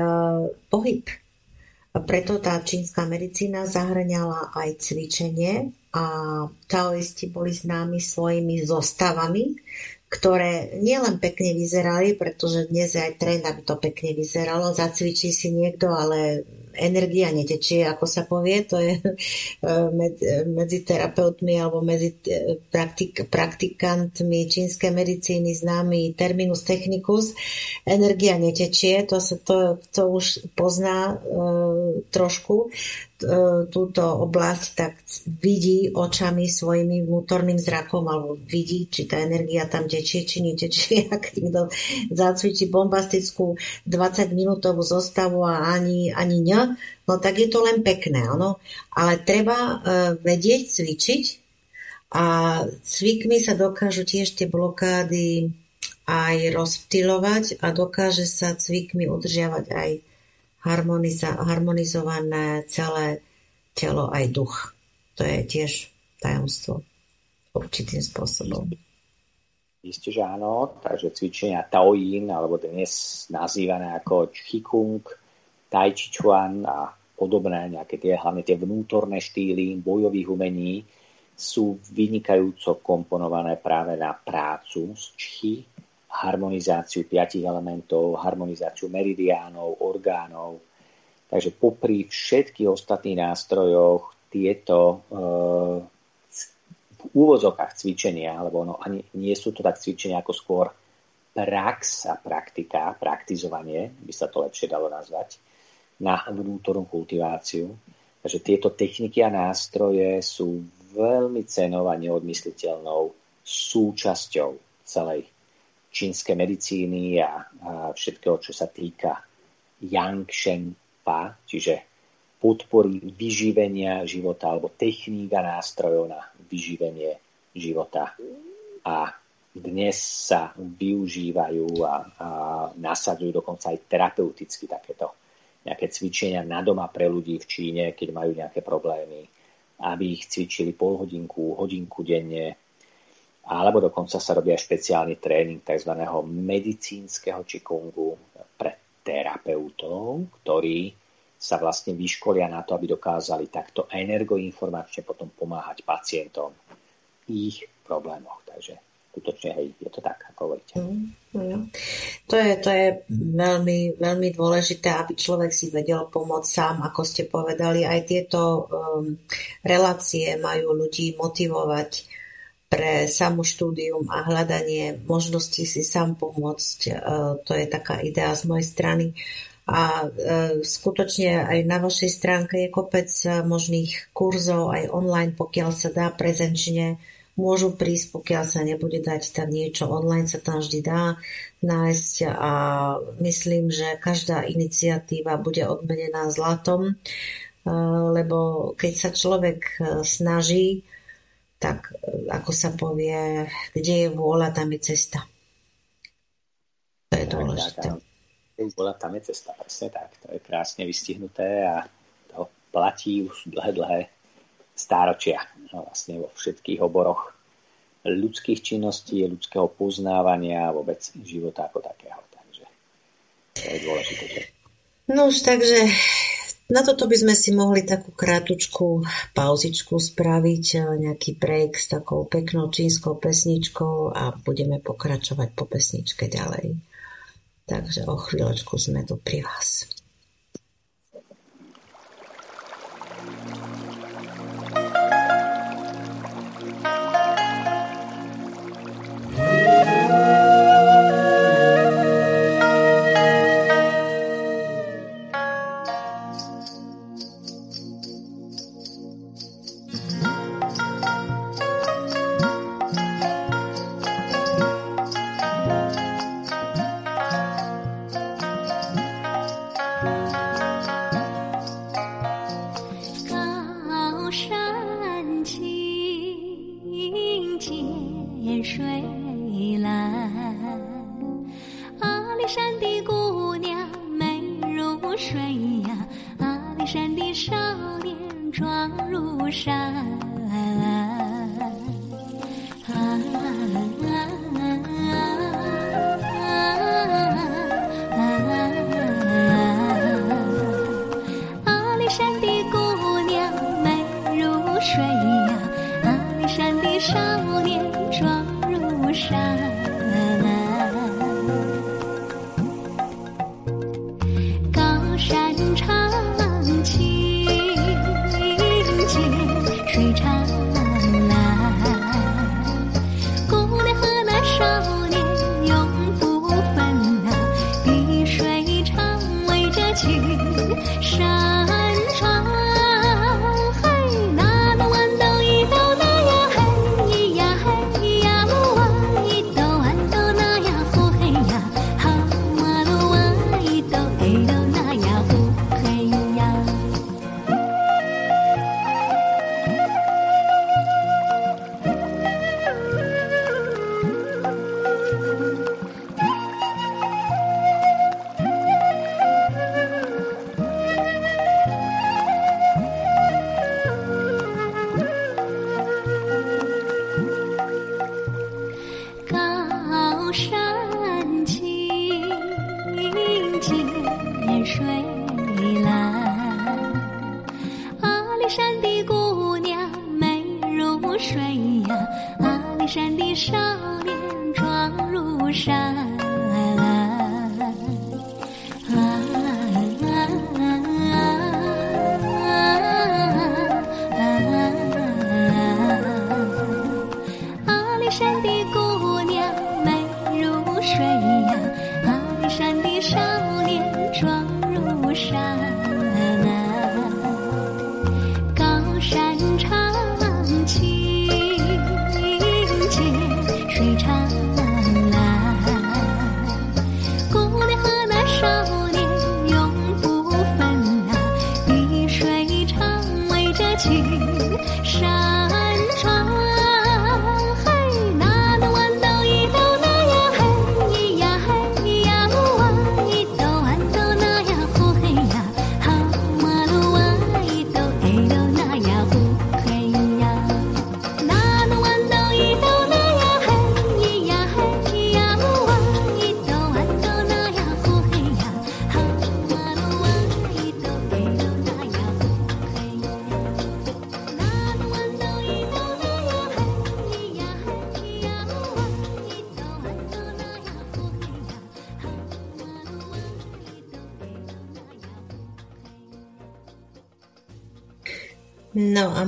Preto tá čínska medicína zahrňala aj cvičenie a taoisti boli známi svojimi zostavami, ktoré nielen pekne vyzerali, pretože dnes je aj trend, aby to pekne vyzeralo, zacvičí si niekto, ale energia netečie, ako sa povie, to je eh, medzi terapeutmi alebo medzi eh, praktik, praktikantmi čínskej medicíny známy terminus technicus. Energia netečie, to sa to, to už pozná e, trošku. Túto oblasť, tak vidí očami svojimi vnútorným zrakom alebo vidí, či tá energia tam tečie, či netečie. Ak niekto zacvičí bombastickú 20-minútovú zostavu a ani, ani ňa, no tak je to len pekné, áno. Ale treba uh, vedieť cvičiť a cvikmi sa dokážu tiež tie blokády aj rozptilovať a dokáže sa cvikmi udržiavať aj harmoniza- harmonizované celé telo aj duch. To je tiež tajomstvo určitým spôsobom. Isté, že áno, takže cvičenia Taoyin, alebo dnes nazývané ako Qigong, Tai Chi Chuan a podobné, nejaké tie, hlavne tie vnútorné štýly bojových umení, sú vynikajúco komponované práve na prácu s Chi, harmonizáciu piatich elementov, harmonizáciu meridiánov, orgánov. Takže popri všetkých ostatných nástrojoch tieto e, v úvozokách cvičenia, alebo no, ani nie sú to tak cvičenia ako skôr prax a praktika, praktizovanie, by sa to lepšie dalo nazvať, na vnútornú kultiváciu. Takže tieto techniky a nástroje sú veľmi cenou a neodmysliteľnou súčasťou celej čínskej medicíny a, a všetkého, čo sa týka Yang Shen Pa, čiže podpory vyživenia života alebo techník a nástrojov na vyživenie života. A dnes sa využívajú a, a nasadzujú dokonca aj terapeuticky takéto nejaké cvičenia na doma pre ľudí v Číne, keď majú nejaké problémy, aby ich cvičili pol hodinku, hodinku denne, alebo dokonca sa robí aj špeciálny tréning tzv. medicínskeho čikungu pre terapeutov, ktorí sa vlastne vyškolia na to, aby dokázali takto energoinformačne potom pomáhať pacientom ich problémoch. Takže skutočne, hej, je to tak, ako hovoríte. Mm, mm. To je, to je veľmi, veľmi dôležité, aby človek si vedel pomôcť sám, ako ste povedali. Aj tieto um, relácie majú ľudí motivovať pre samoštúdium a hľadanie možností si sám pomôcť. E, to je taká idea z mojej strany. A e, skutočne aj na vašej stránke je kopec možných kurzov, aj online, pokiaľ sa dá prezenčne, môžu prísť, pokiaľ sa nebude dať, tak niečo online sa tam vždy dá nájsť a myslím, že každá iniciatíva bude odmenená zlatom, e, lebo keď sa človek snaží, tak ako sa povie, kde je vôľa, tam je cesta. To je dôležité. Vôľa, tam je cesta, presne tak. To je krásne vystihnuté a to platí už dlhé, dlhé stáročia vlastne vo všetkých oboroch ľudských činností, ľudského poznávania a vôbec života ako takého. Takže to je dôležité. No už takže na toto by sme si mohli takú krátučku pauzičku spraviť, nejaký break s takou peknou čínskou pesničkou a budeme pokračovať po pesničke ďalej. Takže o chvíľočku sme tu pri vás.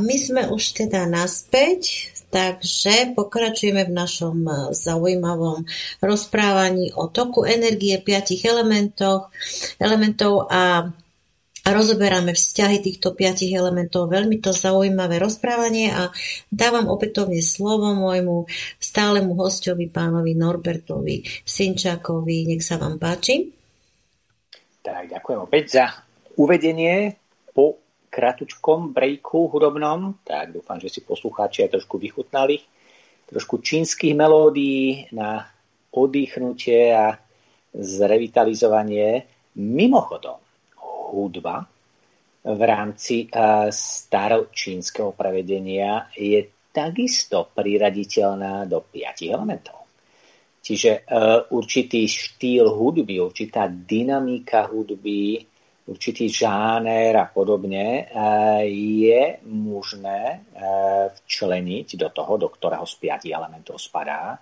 My sme už teda naspäť, takže pokračujeme v našom e, zaujímavom rozprávaní o toku energie piatich elementoch, elementov a rozoberáme vzťahy týchto piatich elementov. Veľmi to zaujímavé rozprávanie a dávam opätovne slovo môjmu stálemu hostovi, pánovi Norbertovi Sinčákovi. Nech sa vám páči. Tak, ďakujem opäť za uvedenie po kratučkom breaku hudobnom, tak dúfam, že si poslucháči aj trošku vychutnali trošku čínskych melódií na oddychnutie a zrevitalizovanie. Mimochodom, hudba v rámci staročínskeho prevedenia je takisto priraditeľná do piatich elementov. Čiže určitý štýl hudby, určitá dynamika hudby, určitý žáner a podobne, eh, je možné eh, včleniť do toho, do ktorého z piatich elementov spadá.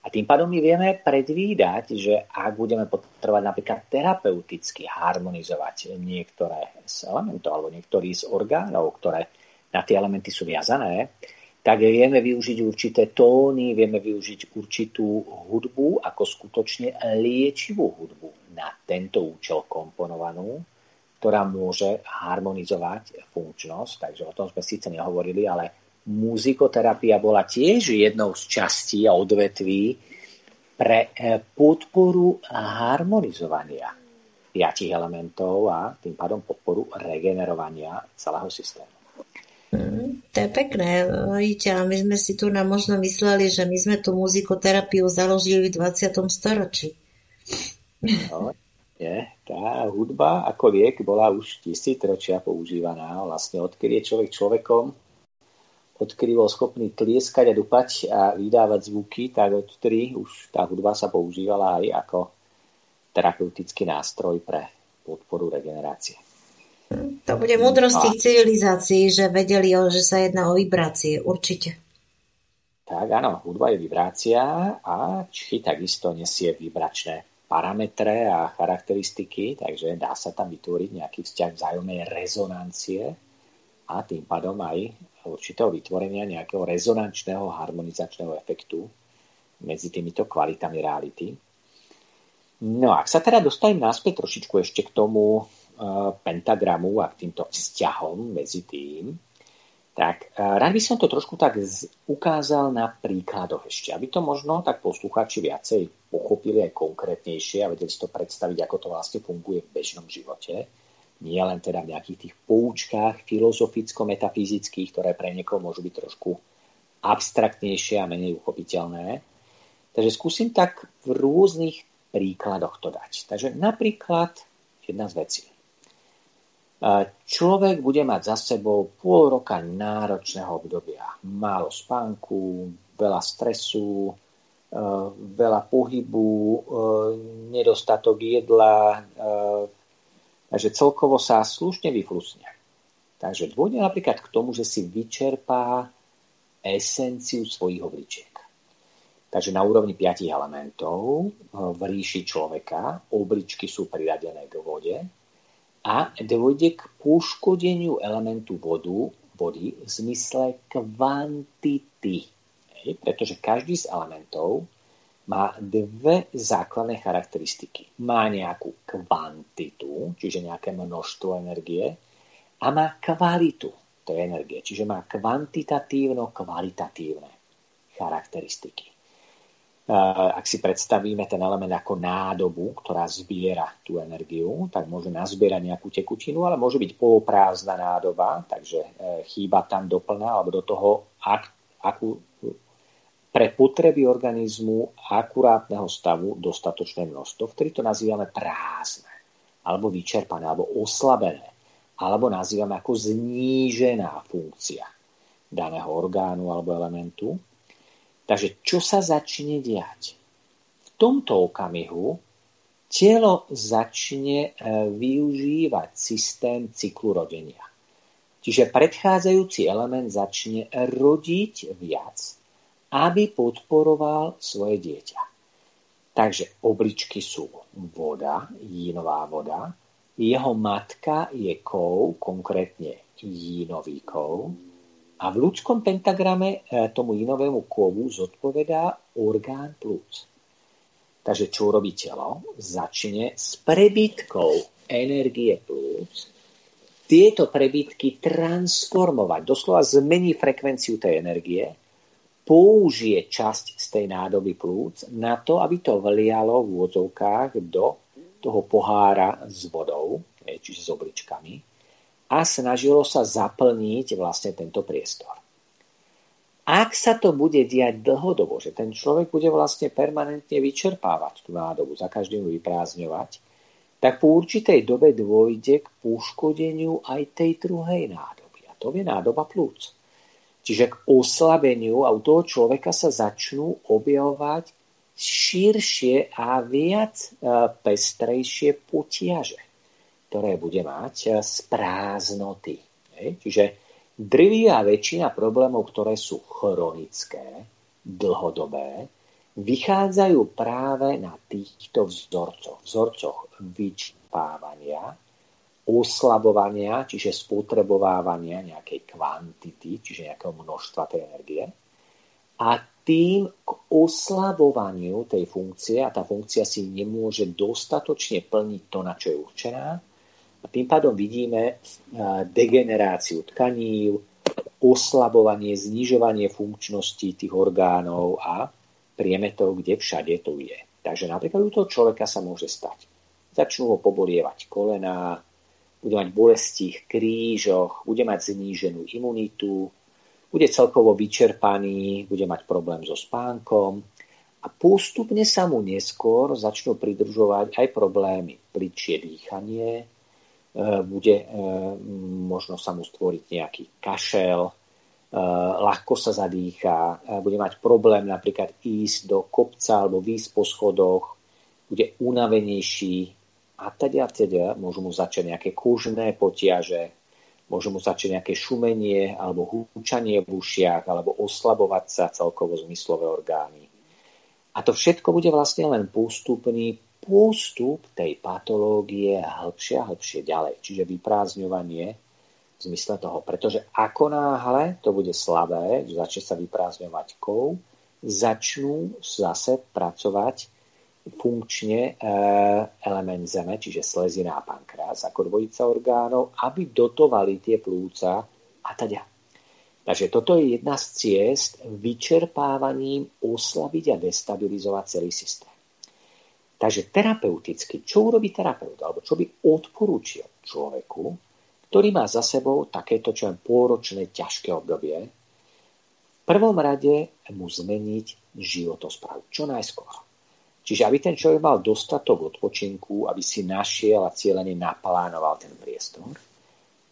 A tým pádom my vieme predvídať, že ak budeme potrebovať napríklad terapeuticky harmonizovať niektoré z elementov alebo niektorý z orgánov, ktoré na tie elementy sú viazané, tak vieme využiť určité tóny, vieme využiť určitú hudbu ako skutočne liečivú hudbu na tento účel komponovanú ktorá môže harmonizovať funkčnosť. Takže o tom sme síce nehovorili, ale muzikoterapia bola tiež jednou z častí a odvetví pre eh, podporu harmonizovania piatich elementov a tým pádom podporu regenerovania celého systému. Mm, to je pekné. Vidíte, my sme si tu na možno mysleli, že my sme tú muzikoterapiu založili v 20. storočí. No, nie, tá hudba ako liek bola už tisícročia používaná. Vlastne odkedy je človek človekom, odkedy bol schopný tlieskať a dupať a vydávať zvuky, tak odtedy už tá hudba sa používala aj ako terapeutický nástroj pre podporu regenerácie. To bude múdrosť tých civilizácií, že vedeli, že sa jedná o vibrácie, určite. Tak áno, hudba je vibrácia a či takisto nesie vibračné parametre a charakteristiky, takže dá sa tam vytvoriť nejaký vzťah vzájomnej rezonancie a tým pádom aj určitého vytvorenia nejakého rezonančného harmonizačného efektu medzi týmito kvalitami reality. No a ak sa teda dostanem naspäť trošičku ešte k tomu uh, pentagramu a k týmto vzťahom medzi tým, tak rád by som to trošku tak ukázal na príkladoch ešte, aby to možno tak posluchači viacej pochopili aj konkrétnejšie a vedeli si to predstaviť, ako to vlastne funguje v bežnom živote. Nie len teda v nejakých tých poučkách filozoficko-metafyzických, ktoré pre niekoho môžu byť trošku abstraktnejšie a menej uchopiteľné. Takže skúsim tak v rôznych príkladoch to dať. Takže napríklad jedna z vecí. Človek bude mať za sebou pol roka náročného obdobia. Málo spánku, veľa stresu, e, veľa pohybu, e, nedostatok jedla, e, Takže celkovo sa slušne vyflusne. Takže dôjde napríklad k tomu, že si vyčerpá esenciu svojich obličiek. Takže na úrovni piatich elementov v ríši človeka obličky sú priradené k vode a dôjde k poškodeniu elementu vodu, vody v zmysle kvantity. Hej, pretože každý z elementov má dve základné charakteristiky. Má nejakú kvantitu, čiže nejaké množstvo energie, a má kvalitu tej energie, čiže má kvantitatívno-kvalitatívne charakteristiky. Ak si predstavíme ten element ako nádobu, ktorá zbiera tú energiu, tak môže nazbierať nejakú tekutinu, ale môže byť poloprázdna nádoba, takže e, chýba tam doplná, alebo do toho ak, akú pre potreby organizmu akurátneho stavu dostatočné množstvo, vtedy to nazývame prázdne, alebo vyčerpané, alebo oslabené, alebo nazývame ako znížená funkcia daného orgánu alebo elementu. Takže čo sa začne diať? V tomto okamihu telo začne e, využívať systém cyklu rodenia. Čiže predchádzajúci element začne rodiť viac aby podporoval svoje dieťa. Takže obličky sú voda, jínová voda, jeho matka je kov, konkrétne jínový kov, a v ľudskom pentagrame e, tomu jínovému kovu zodpovedá orgán plúc. Takže čo robí telo? Začne s prebytkou energie plúc tieto prebytky transformovať, doslova zmení frekvenciu tej energie použije časť z tej nádoby plúc na to, aby to vlialo v úvodzovkách do toho pohára s vodou, čiže s obličkami, a snažilo sa zaplniť vlastne tento priestor. Ak sa to bude diať dlhodobo, že ten človek bude vlastne permanentne vyčerpávať tú nádobu, za každým vyprázdňovať, tak po určitej dobe dôjde k poškodeniu aj tej druhej nádoby. A to je nádoba plúc. Čiže k oslabeniu a u toho človeka sa začnú objavovať širšie a viac e, pestrejšie potiaže, ktoré bude mať e, z prázdnoty. Čiže drvivá väčšina problémov, ktoré sú chronické, dlhodobé, vychádzajú práve na týchto vzorcoch. Vzorcoch vyčpávania, oslabovania, čiže spotrebovávania nejakej kvantity, čiže nejakého množstva tej energie. A tým k oslabovaniu tej funkcie, a tá funkcia si nemôže dostatočne plniť to, na čo je určená, a tým pádom vidíme degeneráciu tkaní, oslabovanie, znižovanie funkčnosti tých orgánov a priemetov, kde všade to je. Takže napríklad u toho človeka sa môže stať. Začnú ho pobolievať kolená, bude mať bolesti v krížoch, bude mať zníženú imunitu, bude celkovo vyčerpaný, bude mať problém so spánkom a postupne sa mu neskôr začnú pridružovať aj problémy pličie dýchanie, bude e, možno sa mu stvoriť nejaký kašel, e, ľahko sa zadýcha, bude mať problém napríklad ísť do kopca alebo výjsť po schodoch, bude unavenejší, a teda, teda môžu mu začať nejaké kúžné potiaže, môžu mu začať nejaké šumenie alebo húčanie v ušiach alebo oslabovať sa celkovo zmyslové orgány. A to všetko bude vlastne len postupný postup tej patológie hĺbšie a hĺbšie ďalej. Čiže vyprázdňovanie v zmysle toho. Pretože ako náhle to bude slabé, že začne sa vyprázdňovať kov, začnú zase pracovať funkčne e, element zeme, čiže slezina a pankrás ako dvojica orgánov, aby dotovali tie plúca a teda. Takže toto je jedna z ciest vyčerpávaním oslabiť a destabilizovať celý systém. Takže terapeuticky, čo urobí terapeut, alebo čo by odporúčil človeku, ktorý má za sebou takéto čo je pôročné ťažké obdobie, v prvom rade mu zmeniť životosprávu, čo najskôr. Čiže aby ten človek mal dostatok odpočinku, aby si našiel a cieľene naplánoval ten priestor.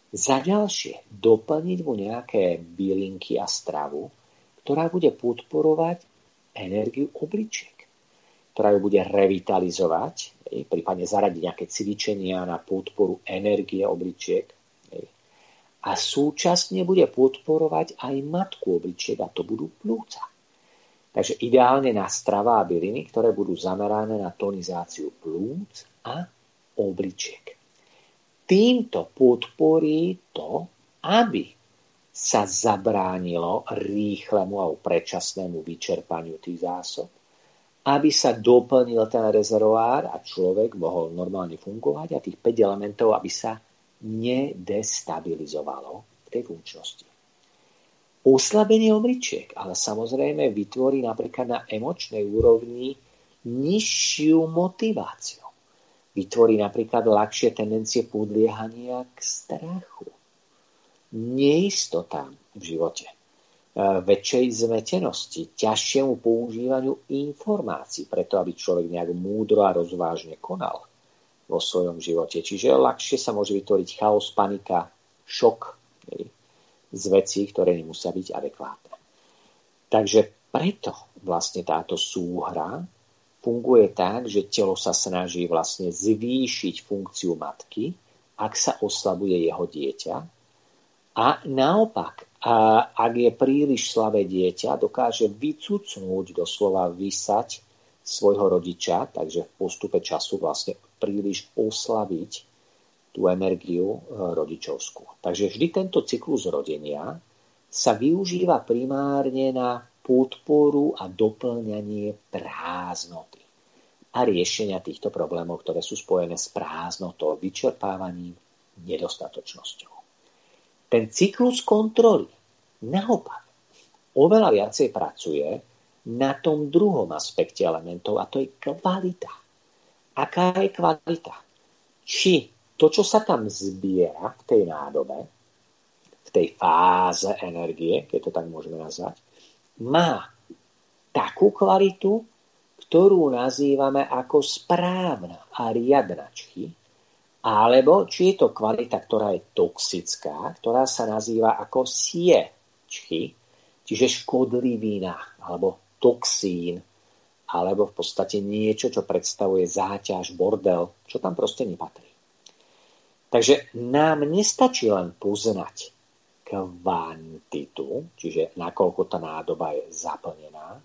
Za ďalšie, doplniť mu nejaké bylinky a stravu, ktorá bude podporovať energiu obličiek, ktorá ju bude revitalizovať, prípadne zaradiť nejaké cvičenia na podporu energie obličiek. A súčasne bude podporovať aj matku obličiek a to budú plúca. Takže ideálne na strava a byliny, ktoré budú zamerané na tonizáciu plúc a obličiek. Týmto podporí to, aby sa zabránilo rýchlemu a predčasnému vyčerpaniu tých zásob, aby sa doplnil ten rezervoár a človek mohol normálne fungovať a tých 5 elementov, aby sa nedestabilizovalo v tej funkčnosti. Oslabenie obličiek, ale samozrejme vytvorí napríklad na emočnej úrovni nižšiu motiváciu. Vytvorí napríklad ľahšie tendencie podliehania k strachu, neistotám v živote, väčšej zmetenosti, ťažšiemu používaniu informácií, preto aby človek nejak múdro a rozvážne konal vo svojom živote. Čiže ľahšie sa môže vytvoriť chaos, panika, šok z vecí, ktoré nemusia byť adekvátne. Takže preto vlastne táto súhra funguje tak, že telo sa snaží vlastne zvýšiť funkciu matky, ak sa oslabuje jeho dieťa. A naopak, a ak je príliš slabé dieťa, dokáže vycucnúť, doslova vysať svojho rodiča, takže v postupe času vlastne príliš oslaviť tú energiu e, rodičovskú. Takže vždy tento cyklus rodenia sa využíva primárne na podporu a doplňanie prázdnoty a riešenia týchto problémov, ktoré sú spojené s prázdnotou, vyčerpávaním, nedostatočnosťou. Ten cyklus kontroly naopak oveľa viacej pracuje na tom druhom aspekte elementov a to je kvalita. Aká je kvalita? Či to, čo sa tam zbiera v tej nádobe, v tej fáze energie, keď to tak môžeme nazvať, má takú kvalitu, ktorú nazývame ako správna a riadna čchy, alebo či je to kvalita, ktorá je toxická, ktorá sa nazýva ako sie čchy, čiže škodlivina alebo toxín, alebo v podstate niečo, čo predstavuje záťaž, bordel, čo tam proste nepatrí. Takže nám nestačí len poznať kvantitu, čiže nakoľko tá nádoba je zaplnená,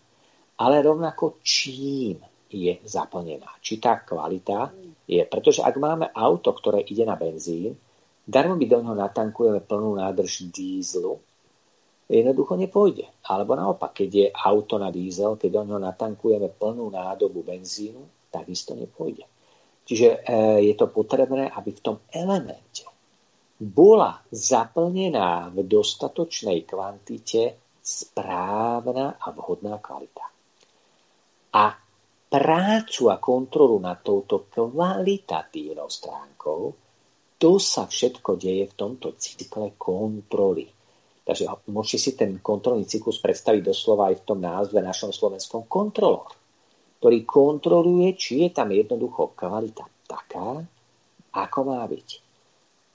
ale rovnako čím je zaplnená. Či tá kvalita je, pretože ak máme auto, ktoré ide na benzín, darmo by do neho natankujeme plnú nádrž dízlu, jednoducho nepôjde. Alebo naopak, keď je auto na diesel, keď do ňoho natankujeme plnú nádobu benzínu, takisto nepôjde. Čiže e, je to potrebné, aby v tom elemente bola zaplnená v dostatočnej kvantite správna a vhodná kvalita. A prácu a kontrolu nad touto kvalitatívnou stránkou, to sa všetko deje v tomto cykle kontroly. Takže môžete si ten kontrolný cyklus predstaviť doslova aj v tom názve našom slovenskom kontrolor, ktorý kontroluje, či je tam jednoducho kvalita taká, ako má byť.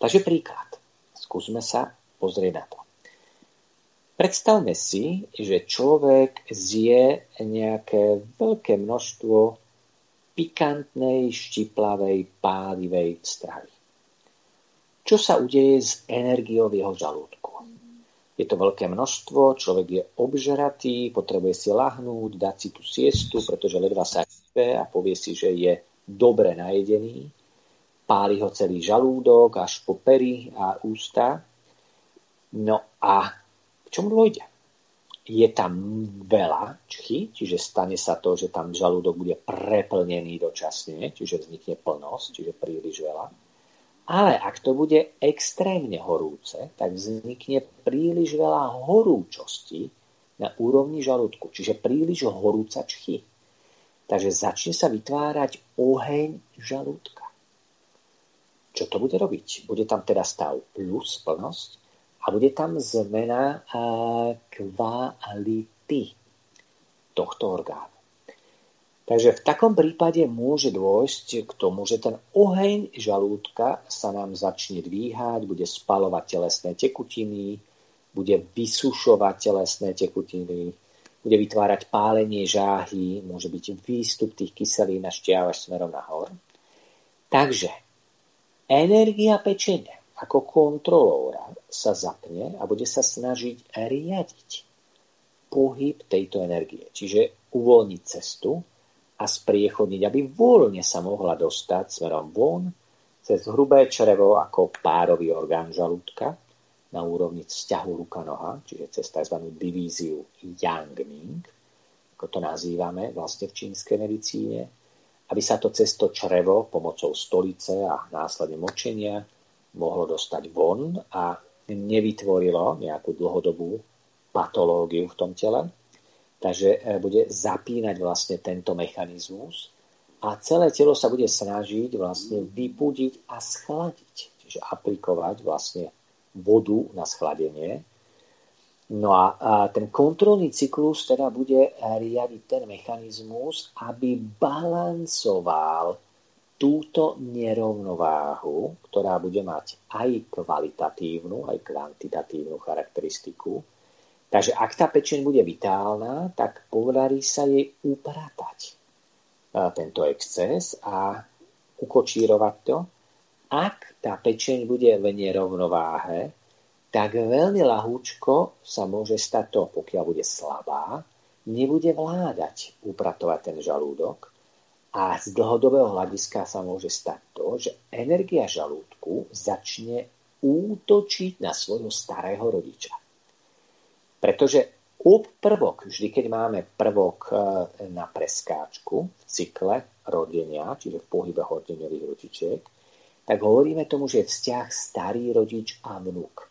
Takže príklad. Skúsme sa pozrieť na to. Predstavme si, že človek zje nejaké veľké množstvo pikantnej, štiplavej, pálivej stravy. Čo sa udeje s energiou v jeho žalúdku? Je to veľké množstvo, človek je obžeratý, potrebuje si lahnúť, dať si tú siestu, pretože ledva sa chce a povie si, že je dobre najedený. Páli ho celý žalúdok až po pery a ústa. No a k čomu dôjde? Je tam veľa čchy, čiže stane sa to, že tam žalúdok bude preplnený dočasne, čiže vznikne plnosť, čiže príliš veľa ale ak to bude extrémne horúce, tak vznikne príliš veľa horúčosti na úrovni žalúdku, čiže príliš horúca čchy. Takže začne sa vytvárať oheň žalúdka. Čo to bude robiť? Bude tam teda stav plus plnosť a bude tam zmena kvality tohto orgánu. Takže v takom prípade môže dôjsť k tomu, že ten oheň žalúdka sa nám začne dvíhať, bude spalovať telesné tekutiny, bude vysušovať telesné tekutiny, bude vytvárať pálenie žáhy, môže byť výstup tých kyselín a šťav až smerom nahor. Takže energia pečenia ako kontrolóra sa zapne a bude sa snažiť riadiť pohyb tejto energie. Čiže uvoľniť cestu a spriechodniť, aby voľne sa mohla dostať smerom von cez hrubé črevo ako párový orgán žalúdka na úrovni vzťahu ruka-noha, čiže cez tzv. divíziu Yang-Ming, ako to nazývame vlastne v čínskej medicíne, aby sa to cez to črevo pomocou stolice a následne močenia mohlo dostať von a nevytvorilo nejakú dlhodobú patológiu v tom tele. Takže e, bude zapínať vlastne tento mechanizmus a celé telo sa bude snažiť vlastne vypudiť a schladiť. Čiže aplikovať vlastne vodu na schladenie. No a, ten kontrolný cyklus teda bude riadiť ten mechanizmus, aby balancoval túto nerovnováhu, ktorá bude mať aj kvalitatívnu, aj kvantitatívnu charakteristiku. Takže ak tá pečeň bude vitálna, tak podarí sa jej upratať e, tento exces a ukočírovať to. Ak tá pečeň bude v nerovnováhe, tak veľmi lahúčko sa môže stať to, pokiaľ bude slabá, nebude vládať upratovať ten žalúdok a z dlhodobého hľadiska sa môže stať to, že energia žalúdku začne útočiť na svojho starého rodiča. Pretože prvok, vždy keď máme prvok e, na preskáčku v cykle rodenia, čiže v pohybe hordeňových rodičiek, tak hovoríme tomu, že je vzťah starý rodič a vnúk.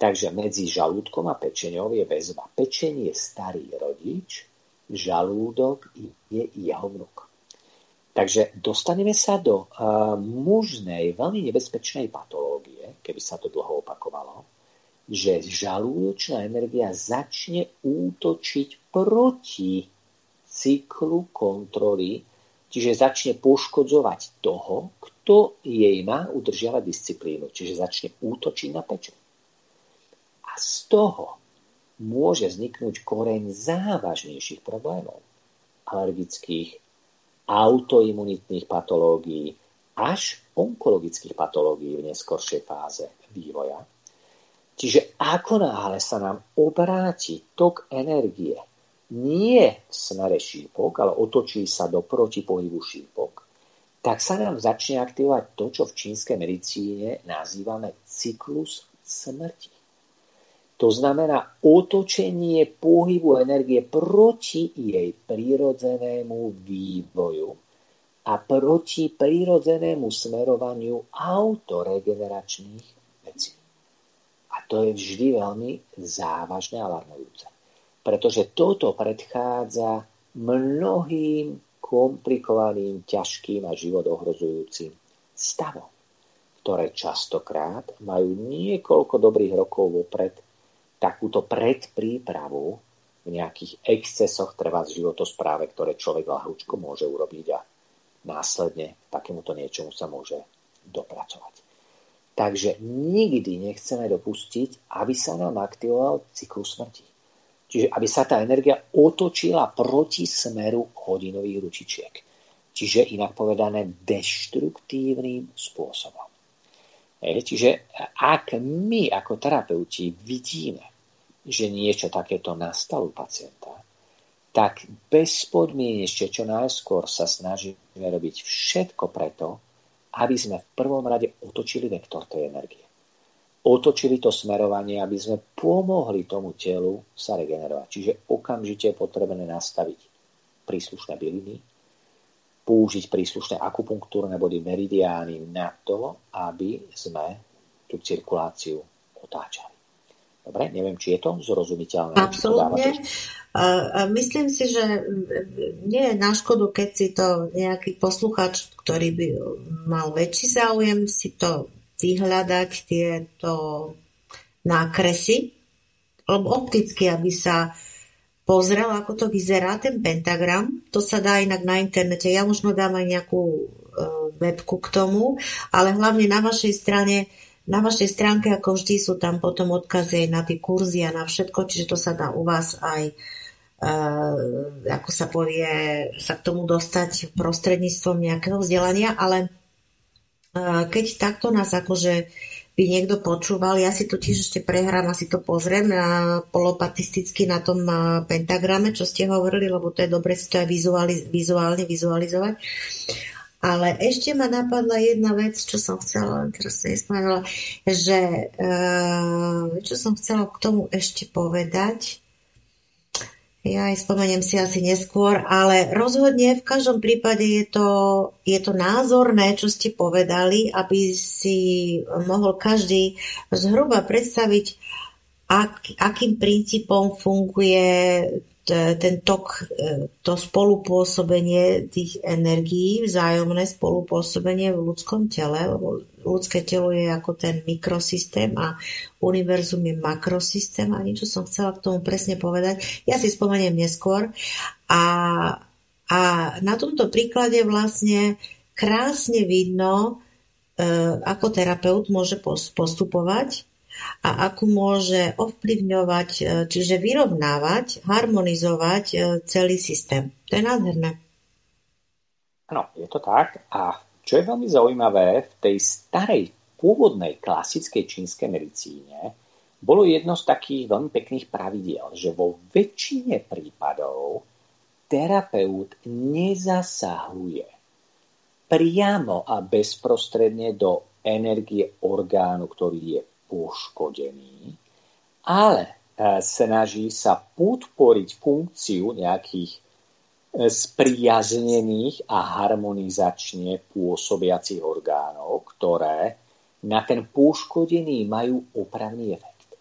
Takže medzi žalúdkom a pečeňou je väzba. Pečenie je starý rodič, žalúdok je jeho vnúk. Takže dostaneme sa do uh, mužnej, veľmi nebezpečnej patológie, keby sa to dlho opakovalo, že žalúdočná energia začne útočiť proti cyklu kontroly, čiže začne poškodzovať toho, kto jej má udržiavať disciplínu, čiže začne útočiť na pečeň. A z toho môže vzniknúť koreň závažnejších problémov, alergických, autoimunitných patológií až onkologických patológií v neskoršej fáze vývoja. Čiže ako náhle sa nám obráti tok energie nie v smere šípok, ale otočí sa do protipohybu šípok, tak sa nám začne aktivovať to, čo v čínskej medicíne nazývame cyklus smrti. To znamená otočenie pohybu energie proti jej prírodzenému vývoju a proti prírodzenému smerovaniu autoregeneračných vecí. A to je vždy veľmi závažné a alarmujúce. Pretože toto predchádza mnohým komplikovaným, ťažkým a život ohrozujúcim stavom, ktoré častokrát majú niekoľko dobrých rokov vopred takúto predprípravu v nejakých excesoch v životospráve, ktoré človek ľahúčko môže urobiť a následne takémuto niečomu sa môže dopracovať. Takže nikdy nechceme dopustiť, aby sa nám aktivoval cyklus smrti. Čiže aby sa tá energia otočila proti smeru hodinových ručičiek. Čiže inak povedané deštruktívnym spôsobom. Čiže ak my ako terapeuti vidíme, že niečo takéto nastalo pacienta, tak bezpodmienečne čo najskôr sa snažíme robiť všetko preto, aby sme v prvom rade otočili vektor tej energie. Otočili to smerovanie, aby sme pomohli tomu telu sa regenerovať. Čiže okamžite je potrebné nastaviť príslušné byliny, použiť príslušné akupunktúrne body meridiány na to, aby sme tú cirkuláciu otáčali. Dobre, neviem, či je to zrozumiteľné. Absolutne. Myslím si, že nie je na škodu, keď si to nejaký posluchač, ktorý by mal väčší záujem, si to vyhľadať tieto nákresy, lebo opticky, aby sa pozrel, ako to vyzerá, ten pentagram. To sa dá inak na internete. Ja možno dám aj nejakú e, webku k tomu, ale hlavne na vašej strane na vašej stránke, ako vždy, sú tam potom odkazy na tie kurzy a na všetko, čiže to sa dá u vás aj uh, ako sa povie, sa k tomu dostať prostredníctvom nejakého vzdelania, ale keď takto nás akože by niekto počúval, ja si to tiež ešte prehrám a si to pozriem na polopatisticky na tom pentagrame, čo ste hovorili, lebo to je dobre si to aj vizualiz- vizuálne vizualizovať. Ale ešte ma napadla jedna vec, čo som chcela, teraz sa nespomenula, že uh, čo som chcela k tomu ešte povedať, ja aj spomeniem si asi neskôr, ale rozhodne v každom prípade je to, je to názorné, čo ste povedali, aby si mohol každý zhruba predstaviť, ak, akým princípom funguje ten tok, e, to spolupôsobenie tých energií, vzájomné spolupôsobenie v ľudskom tele, ľudské telo je ako ten mikrosystém a univerzum je makrosystém a niečo som chcela k tomu presne povedať. Ja si spomeniem neskôr. A, a na tomto príklade vlastne krásne vidno, e, ako terapeut môže postupovať a ako môže ovplyvňovať, e, čiže vyrovnávať, harmonizovať e, celý systém. To je nádherné. Áno, je to tak. A čo je veľmi zaujímavé, v tej starej pôvodnej klasickej čínskej medicíne bolo jedno z takých veľmi pekných pravidiel, že vo väčšine prípadov terapeut nezasahuje priamo a bezprostredne do energie orgánu, ktorý je poškodený, ale e, snaží sa podporiť funkciu nejakých e, spriaznených a harmonizačne pôsobiacich orgánov, ktoré na ten poškodený majú opravný efekt.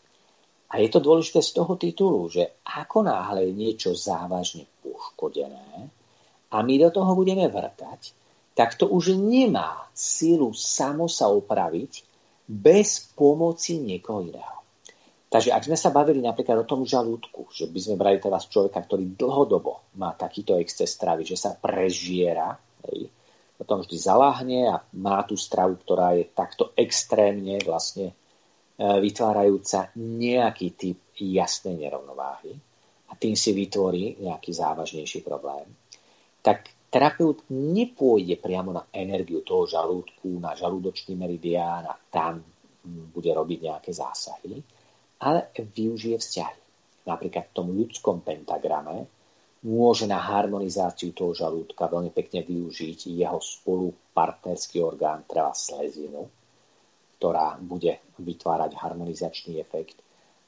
A je to dôležité z toho titulu, že ako náhle je niečo závažne poškodené a my do toho budeme vrtať, tak to už nemá sílu samo sa opraviť, bez pomoci niekoho iného. Takže ak sme sa bavili napríklad o tom žalúdku, že by sme brali teraz človeka, ktorý dlhodobo má takýto exces stravy, že sa prežiera, hej, potom vždy zaláhne a má tú stravu, ktorá je takto extrémne vlastne e, vytvárajúca nejaký typ jasnej nerovnováhy a tým si vytvorí nejaký závažnejší problém, tak Terapeut nepôjde priamo na energiu toho žalúdku, na žalúdočný meridián a tam bude robiť nejaké zásahy, ale využije vzťahy. Napríklad v tom ľudskom pentagrame môže na harmonizáciu toho žalúdka veľmi pekne využiť jeho spolupartnerský orgán, treba slezinu, ktorá bude vytvárať harmonizačný efekt,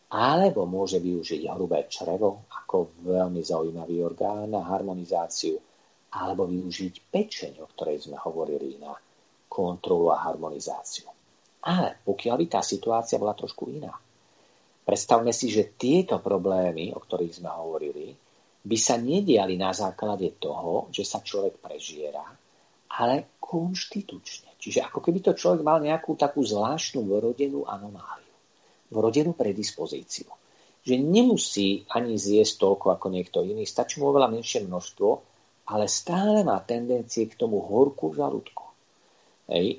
alebo môže využiť hrubé črevo ako veľmi zaujímavý orgán na harmonizáciu alebo využiť pečeň, o ktorej sme hovorili na kontrolu a harmonizáciu. Ale pokiaľ by tá situácia bola trošku iná, predstavme si, že tieto problémy, o ktorých sme hovorili, by sa nediali na základe toho, že sa človek prežiera, ale konštitučne. Čiže ako keby to človek mal nejakú takú zvláštnu vrodenú anomáliu, vrodenú predispozíciu. Že nemusí ani zjesť toľko ako niekto iný, stačí mu oveľa menšie množstvo, ale stále má tendencie k tomu horku v žalúdku.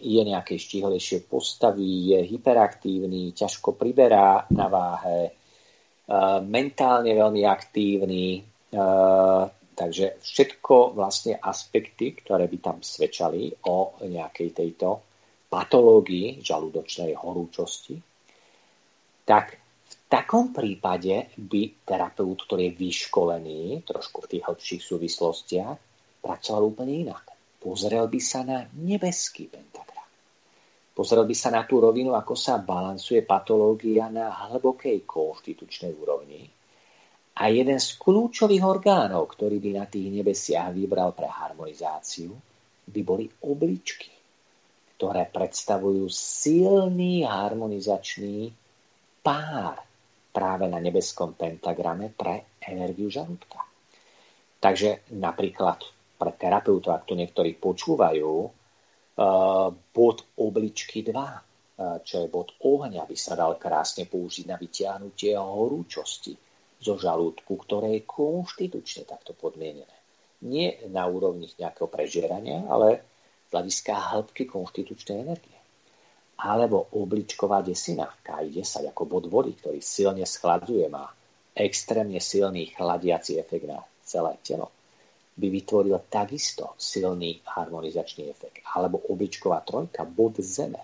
Je nejaké štíhlejšie postavy, je hyperaktívny, ťažko priberá na váhe, uh, mentálne veľmi aktívny, uh, takže všetko vlastne aspekty, ktoré by tam svedčali o nejakej tejto patológii žalúdočnej horúčosti, tak takom prípade by terapeut, ktorý je vyškolený trošku v tých hĺbších súvislostiach, pracoval úplne inak. Pozrel by sa na nebeský pentagram. Pozrel by sa na tú rovinu, ako sa balansuje patológia na hlbokej konštitučnej úrovni. A jeden z kľúčových orgánov, ktorý by na tých nebesiach vybral pre harmonizáciu, by boli obličky, ktoré predstavujú silný harmonizačný pár práve na nebeskom pentagrame pre energiu žalúdka. Takže napríklad pre terapeutov, ak to niektorí počúvajú, eh, bod obličky 2, eh, čo je bod ohňa, by sa dal krásne použiť na vytiahnutie horúčosti zo žalúdku, ktoré je konštitučne takto podmienené. Nie na úrovni nejakého prežierania, ale z hĺbky konštitučnej energie. Alebo obličková desina, K10 ako bod vody, ktorý silne schladzuje, má extrémne silný chladiaci efekt na celé telo by vytvoril takisto silný harmonizačný efekt. Alebo obličková trojka, bod zeme,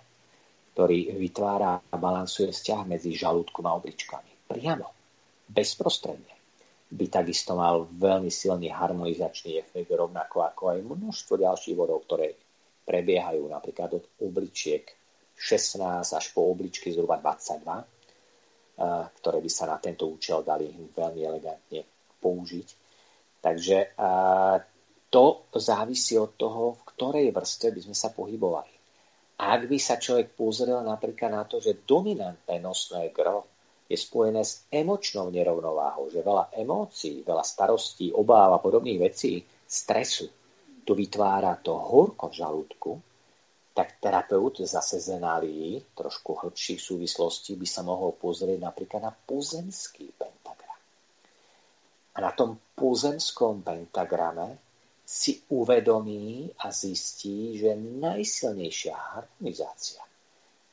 ktorý vytvára a balansuje vzťah medzi žalúdkom a obličkami. Priamo, bezprostredne by takisto mal veľmi silný harmonizačný efekt, rovnako ako aj množstvo ďalších vodov, ktoré prebiehajú napríklad od obličiek 16 až po obličky zhruba 22, eh, ktoré by sa na tento účel dali veľmi elegantne použiť. Takže eh, to závisí od toho, v ktorej vrstve by sme sa pohybovali. Ak by sa človek pozrel napríklad na to, že dominantné nosné gro je spojené s emočnou nerovnováhou, že veľa emócií, veľa starostí, obáv a podobných vecí, stresu, tu vytvára to horko v žalúdku, tak terapeut zase z enálii, trošku hĺbších súvislostí, by sa mohol pozrieť napríklad na pozemský pentagram. A na tom pozemskom pentagrame si uvedomí a zistí, že najsilnejšia harmonizácia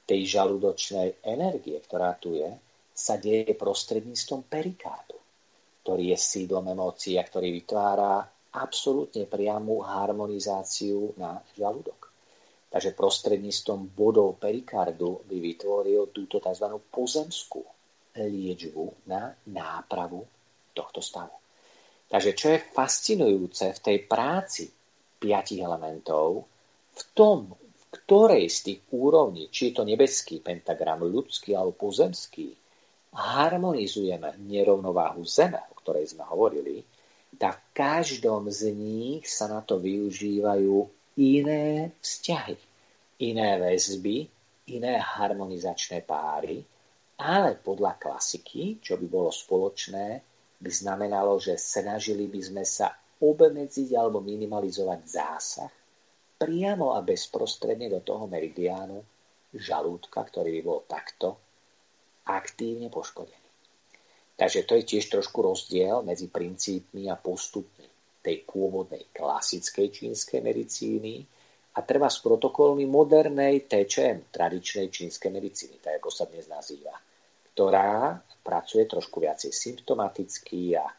tej žalúdočnej energie, ktorá tu je, sa deje prostredníctvom perikádu, ktorý je sídlom emócií a ktorý vytvára absolútne priamu harmonizáciu na žalúdok. Takže prostredníctvom bodov perikardu by vytvoril túto tzv. pozemskú liečbu na nápravu tohto stavu. Takže čo je fascinujúce v tej práci piatich elementov, v tom, v ktorej z tých úrovní, či je to nebeský pentagram, ľudský alebo pozemský, harmonizujeme nerovnováhu Zeme, o ktorej sme hovorili, tak v každom z nich sa na to využívajú iné vzťahy, iné väzby, iné harmonizačné páry, ale podľa klasiky, čo by bolo spoločné, by znamenalo, že snažili by sme sa obmedziť alebo minimalizovať zásah priamo a bezprostredne do toho meridiánu žalúdka, ktorý by bol takto aktívne poškodený. Takže to je tiež trošku rozdiel medzi princípmi a postupmi tej pôvodnej klasickej čínskej medicíny a treba s protokolmi modernej TČM, tradičnej čínskej medicíny, tak ako sa dnes nazýva, ktorá pracuje trošku viacej symptomaticky a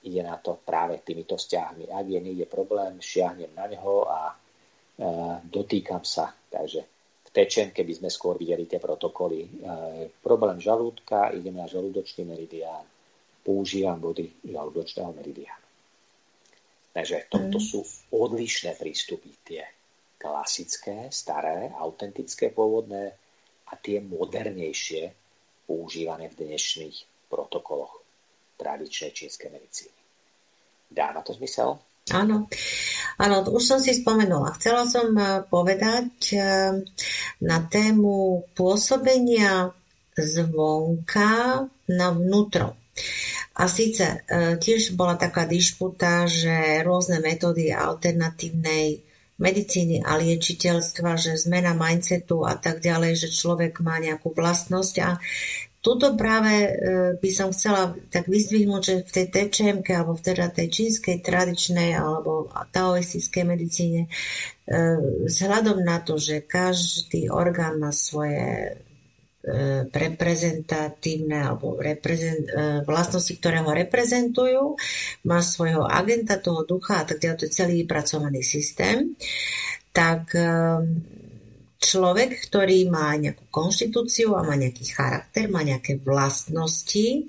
ide na to práve týmito vzťahmi. Ak je niekde problém, šiahnem na neho a e, dotýkam sa. Takže tečen, keby sme skôr videli tie protokoly. E, problém žalúdka, ideme na žalúdočný meridián, používam body žalúdočného meridiánu. Takže toto mm. sú odlišné prístupy. Tie klasické, staré, autentické, pôvodné a tie modernejšie, používané v dnešných protokoloch tradičnej čínskej medicíny. Dáva to zmysel? Áno, áno, už som si spomenula. Chcela som eh, povedať eh, na tému pôsobenia zvonka na vnútro. A síce eh, tiež bola taká dišputa, že rôzne metódy alternatívnej medicíny a liečiteľstva, že zmena mindsetu a tak ďalej, že človek má nejakú vlastnosť. A Tuto práve e, by som chcela tak vyzdvihnúť, že v tej TČM alebo v teda tej čínskej tradičnej alebo taoistickej medicíne e, vzhľadom na to, že každý orgán má svoje e, reprezentatívne alebo reprezent, vlastnosti, ktoré ho reprezentujú, má svojho agenta, toho ducha a tak ďalej, to je celý vypracovaný systém, tak človek, ktorý má nejakú konštitúciu a má nejaký charakter, má nejaké vlastnosti,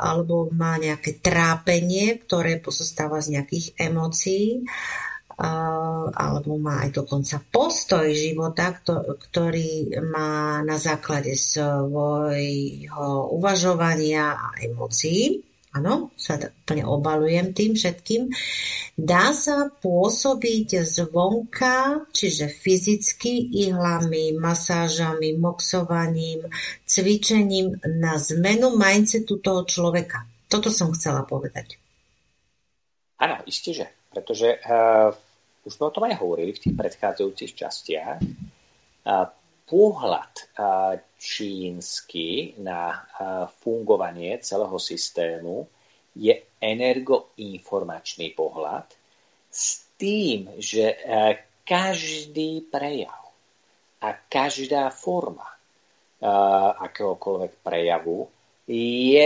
alebo má nejaké trápenie, ktoré pozostáva z nejakých emócií, alebo má aj dokonca postoj života, ktorý má na základe svojho uvažovania a emócií áno, sa úplne obalujem tým všetkým, dá sa pôsobiť zvonka, čiže fyzicky, ihlami, masážami, moxovaním, cvičením na zmenu mindsetu toho človeka. Toto som chcela povedať. Áno, isté, že. Pretože uh, už sme o tom aj hovorili v tých predchádzajúcich častiach. Pohľad čínsky na fungovanie celého systému je energoinformačný pohľad s tým, že každý prejav a každá forma akéhokoľvek prejavu je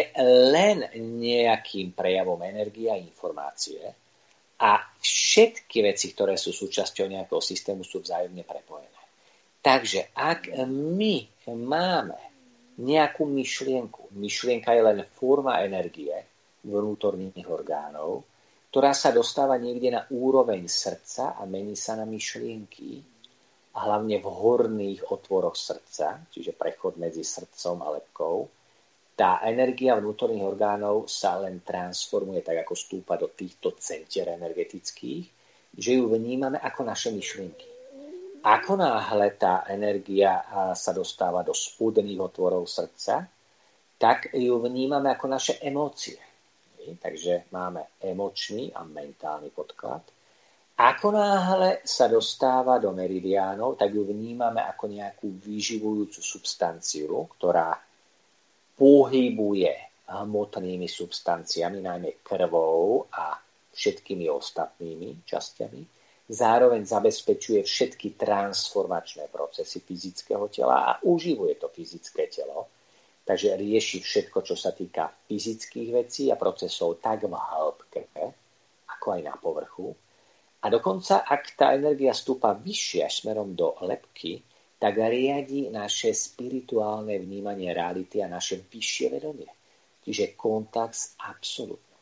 len nejakým prejavom energie a informácie, A všetky veci, ktoré sú súčasťou nejakého systému, sú vzájomne prepojené. Takže ak my máme nejakú myšlienku, myšlienka je len forma energie vnútorných orgánov, ktorá sa dostáva niekde na úroveň srdca a mení sa na myšlienky, hlavne v horných otvoroch srdca, čiže prechod medzi srdcom a lepkou, tá energia vnútorných orgánov sa len transformuje tak, ako stúpa do týchto centier energetických, že ju vnímame ako naše myšlienky. Ako náhle tá energia sa dostáva do spúdených otvorov srdca, tak ju vnímame ako naše emócie. Takže máme emočný a mentálny podklad. Ako náhle sa dostáva do meridiánov, tak ju vnímame ako nejakú vyživujúcu substanciu, ktorá pohybuje hmotnými substanciami, najmä krvou a všetkými ostatnými časťami. Zároveň zabezpečuje všetky transformačné procesy fyzického tela a uživuje to fyzické telo. Takže rieši všetko, čo sa týka fyzických vecí a procesov tak v hĺbke, ako aj na povrchu. A dokonca, ak tá energia stúpa vyššie až smerom do lepky, tak riadi naše spirituálne vnímanie reality a naše vyššie vedomie. Čiže kontakt s absolútnym.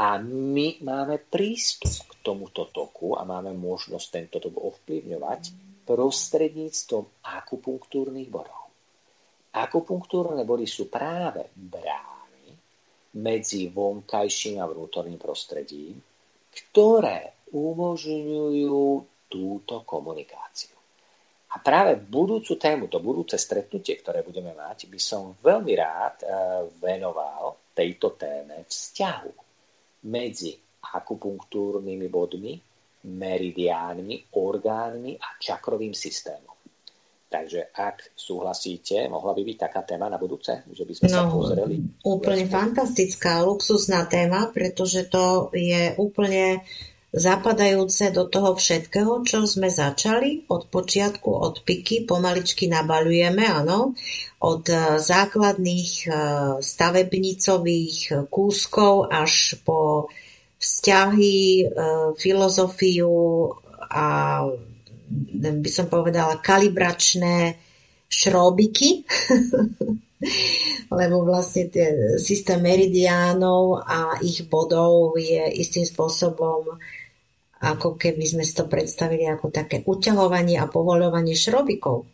A my máme prístup k tomuto toku a máme možnosť tento tok ovplyvňovať prostredníctvom akupunktúrnych bodov. Akupunktúrne body sú práve brány medzi vonkajším a vnútorným prostredím, ktoré umožňujú túto komunikáciu. A práve budúcu tému, to budúce stretnutie, ktoré budeme mať, by som veľmi rád eh, venoval tejto téme vzťahu medzi akupunktúrnymi bodmi, meridiánmi, orgánmi a čakrovým systémom. Takže ak súhlasíte, mohla by byť taká téma na budúce, že by sme no, sa pozreli? Úplne fantastická, luxusná téma, pretože to je úplne zapadajúce do toho všetkého, čo sme začali od počiatku, od piky, pomaličky nabaľujeme, áno, od e, základných e, stavebnicových kúskov až po vzťahy, e, filozofiu a by som povedala kalibračné šrobiky, lebo vlastne tie systém meridiánov a ich bodov je istým spôsobom ako keby sme si to predstavili ako také uťahovanie a povoľovanie šrobikov.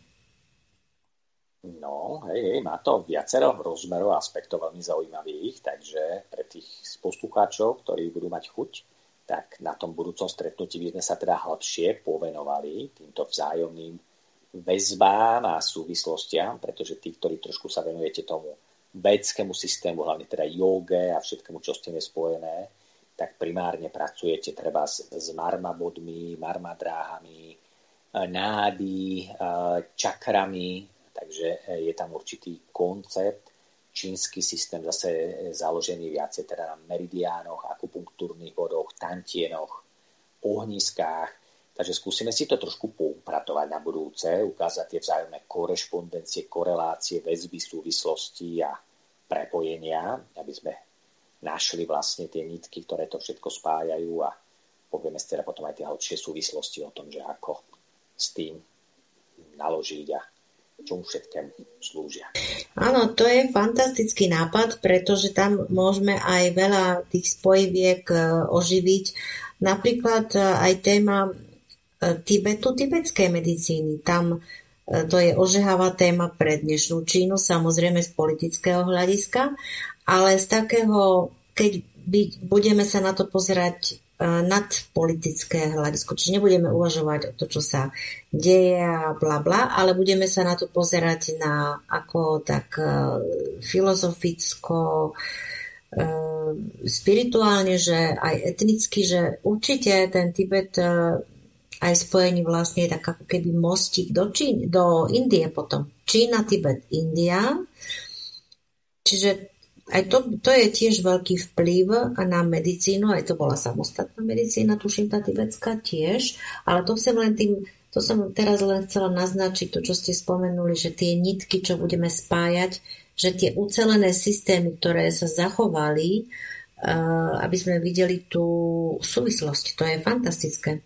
No, hej, hej, má to viacero rozmerov a aspektov veľmi zaujímavých, takže pre tých poslucháčov, ktorí budú mať chuť, tak na tom budúcom stretnutí by sme sa teda hlbšie povenovali týmto vzájomným väzbám a súvislostiam, pretože tí, ktorí trošku sa venujete tomu vedskému systému, hlavne teda joge a všetkému, čo s tým je spojené, tak primárne pracujete treba s, s marmabodmi, marmadráhami, e, nády, e, čakrami, takže e, je tam určitý koncept, čínsky systém zase založený viacej teda na meridiánoch, akupunktúrnych bodoch, tantienoch, ohniskách. Takže skúsime si to trošku poupratovať na budúce, ukázať tie vzájomné korešpondencie, korelácie, väzby, súvislosti a prepojenia, aby sme našli vlastne tie nitky, ktoré to všetko spájajú a povieme si teda potom aj tie hlbšie súvislosti o tom, že ako s tým naložiť a čomu všetkému slúžia. Áno, to je fantastický nápad, pretože tam môžeme aj veľa tých spojiviek e, oživiť. Napríklad e, aj téma e, Tibetu, tibetskej medicíny. Tam to je ožehavá téma pre dnešnú Čínu, samozrejme z politického hľadiska, ale z takého, keď by, budeme sa na to pozerať uh, nad politické hľadisko, čiže nebudeme uvažovať o to, čo sa deje a bla bla, ale budeme sa na to pozerať na ako tak uh, filozoficko, uh, spirituálne, že aj etnicky, že určite ten Tibet aj spojený vlastne je tak ako keby mostík do, Čín, do Indie potom. Čína, Tibet, India. Čiže aj to, to je tiež veľký vplyv na medicínu, aj to bola samostatná medicína, tuším tá tibetská tiež, ale to som len tým, to som teraz len chcela naznačiť, to čo ste spomenuli, že tie nitky, čo budeme spájať, že tie ucelené systémy, ktoré sa zachovali, aby sme videli tú súvislosť. To je fantastické.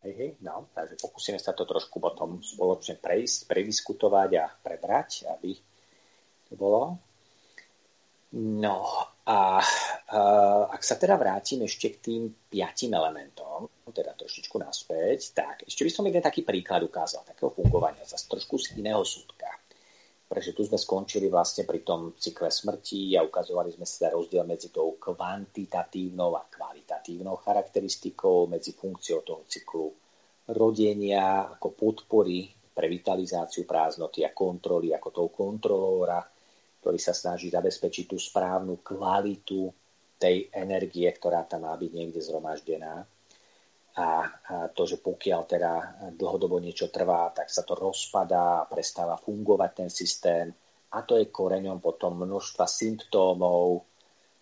Hej, hej, no, takže pokúsime sa to trošku potom spoločne prejsť, prediskutovať a prebrať, aby to bolo. No a, a ak sa teda vrátim ešte k tým piatim elementom, teda trošičku naspäť, tak ešte by som jeden taký príklad ukázal, takého fungovania, zase trošku z iného súdka. Pretože tu sme skončili vlastne pri tom cykle smrti a ukazovali sme sa rozdiel medzi tou kvantitatívnou a kvalitatívnou charakteristikou, medzi funkciou toho cyklu rodenia ako podpory pre vitalizáciu prázdnoty a kontroly ako toho kontrolóra, ktorý sa snaží zabezpečiť tú správnu kvalitu tej energie, ktorá tam má byť niekde zhromaždená a, to, že pokiaľ teda dlhodobo niečo trvá, tak sa to rozpadá a prestáva fungovať ten systém a to je koreňom potom množstva symptómov, e,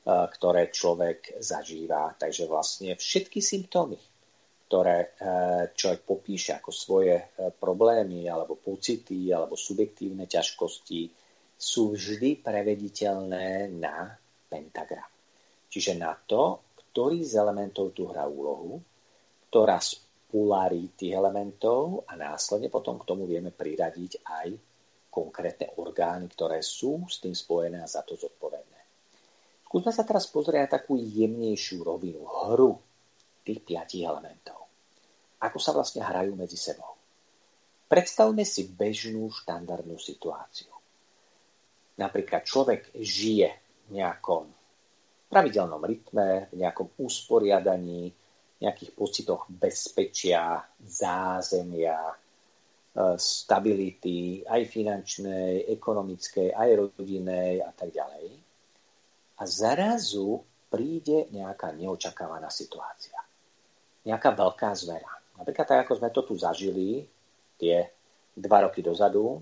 ktoré človek zažíva. Takže vlastne všetky symptómy, ktoré e, človek popíše ako svoje e, problémy alebo pocity alebo subjektívne ťažkosti, sú vždy prevediteľné na pentagram. Čiže na to, ktorý z elementov tu hrá úlohu ktorá z polarít tých elementov a následne potom k tomu vieme priradiť aj konkrétne orgány, ktoré sú s tým spojené a za to zodpovedné. Skúsme sa teraz pozrieť na takú jemnejšiu rovinu, hru tých piatich elementov. Ako sa vlastne hrajú medzi sebou. Predstavme si bežnú štandardnú situáciu. Napríklad človek žije v nejakom pravidelnom rytme, v nejakom usporiadaní, nejakých pocitoch bezpečia, zázemia, e, stability, aj finančnej, ekonomickej, aj rodinnej a tak ďalej. A zarazu príde nejaká neočakávaná situácia. Nejaká veľká zmena. Napríklad tak, ako sme to tu zažili tie dva roky dozadu,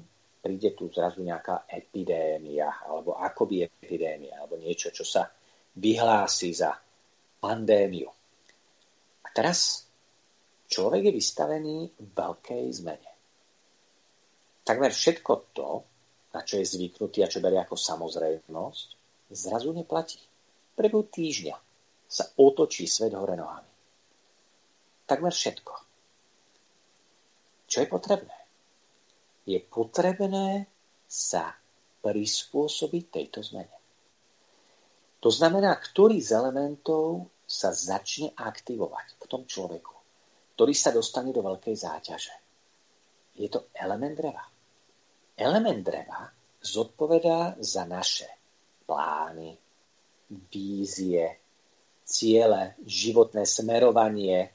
príde tu zrazu nejaká epidémia, alebo akoby epidémia, alebo niečo, čo sa vyhlási za pandémiu teraz človek je vystavený veľkej zmene. Takmer všetko to, na čo je zvyknutý a čo berie ako samozrejmosť, zrazu neplatí. Prebu týždňa sa otočí svet hore nohami. Takmer všetko. Čo je potrebné? Je potrebné sa prispôsobiť tejto zmene. To znamená, ktorý z elementov sa začne aktivovať v tom človeku, ktorý sa dostane do veľkej záťaže. Je to element dreva. Element dreva zodpovedá za naše plány, vízie, ciele, životné smerovanie. E,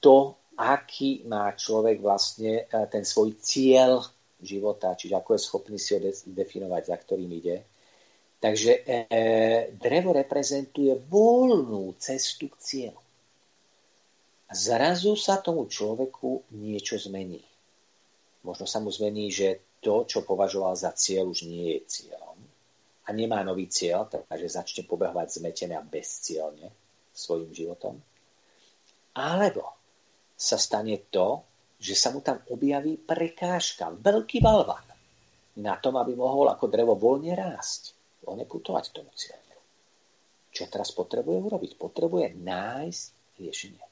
to, aký má človek vlastne e, ten svoj cieľ života, čiže ako je schopný si ho definovať, za ktorým ide, Takže e, drevo reprezentuje voľnú cestu k cieľu. Zrazu sa tomu človeku niečo zmení. Možno sa mu zmení, že to, čo považoval za cieľ, už nie je cieľom. A nemá nový cieľ, takže začne pobehovať zmetené a bezcielne svojim životom. Alebo sa stane to, že sa mu tam objaví prekážka, veľký balvan na tom, aby mohol ako drevo voľne rásť voľne putovať k tomu cieľu. Čo teraz potrebuje urobiť? Potrebuje nájsť riešenie.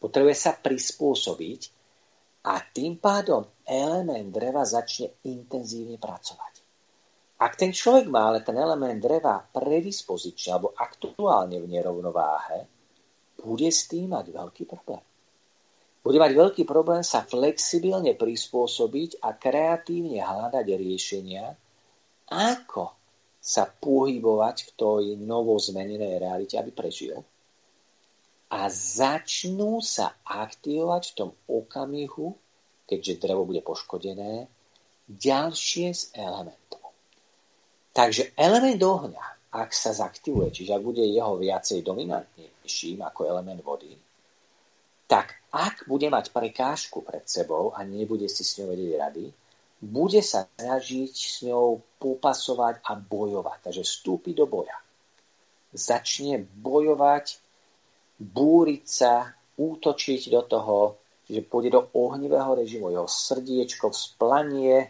Potrebuje sa prispôsobiť a tým pádom element dreva začne intenzívne pracovať. Ak ten človek má ale ten element dreva predispozične alebo aktuálne v nerovnováhe, bude s tým mať veľký problém. Bude mať veľký problém sa flexibilne prispôsobiť a kreatívne hľadať riešenia, ako sa pohybovať v tej novo zmenenej realite, aby prežil. A začnú sa aktivovať v tom okamihu, keďže drevo bude poškodené, ďalšie z elementov. Takže element ohňa, ak sa zaktivuje, čiže ak bude jeho viacej dominantnejším ako element vody, tak ak bude mať prekážku pred sebou a nebude si s ňou vedieť rady, bude sa snažiť s ňou popasovať a bojovať. Takže vstúpi do boja. Začne bojovať, búriť sa, útočiť do toho, že pôjde do ohnivého režimu. Jeho srdiečko vzplanie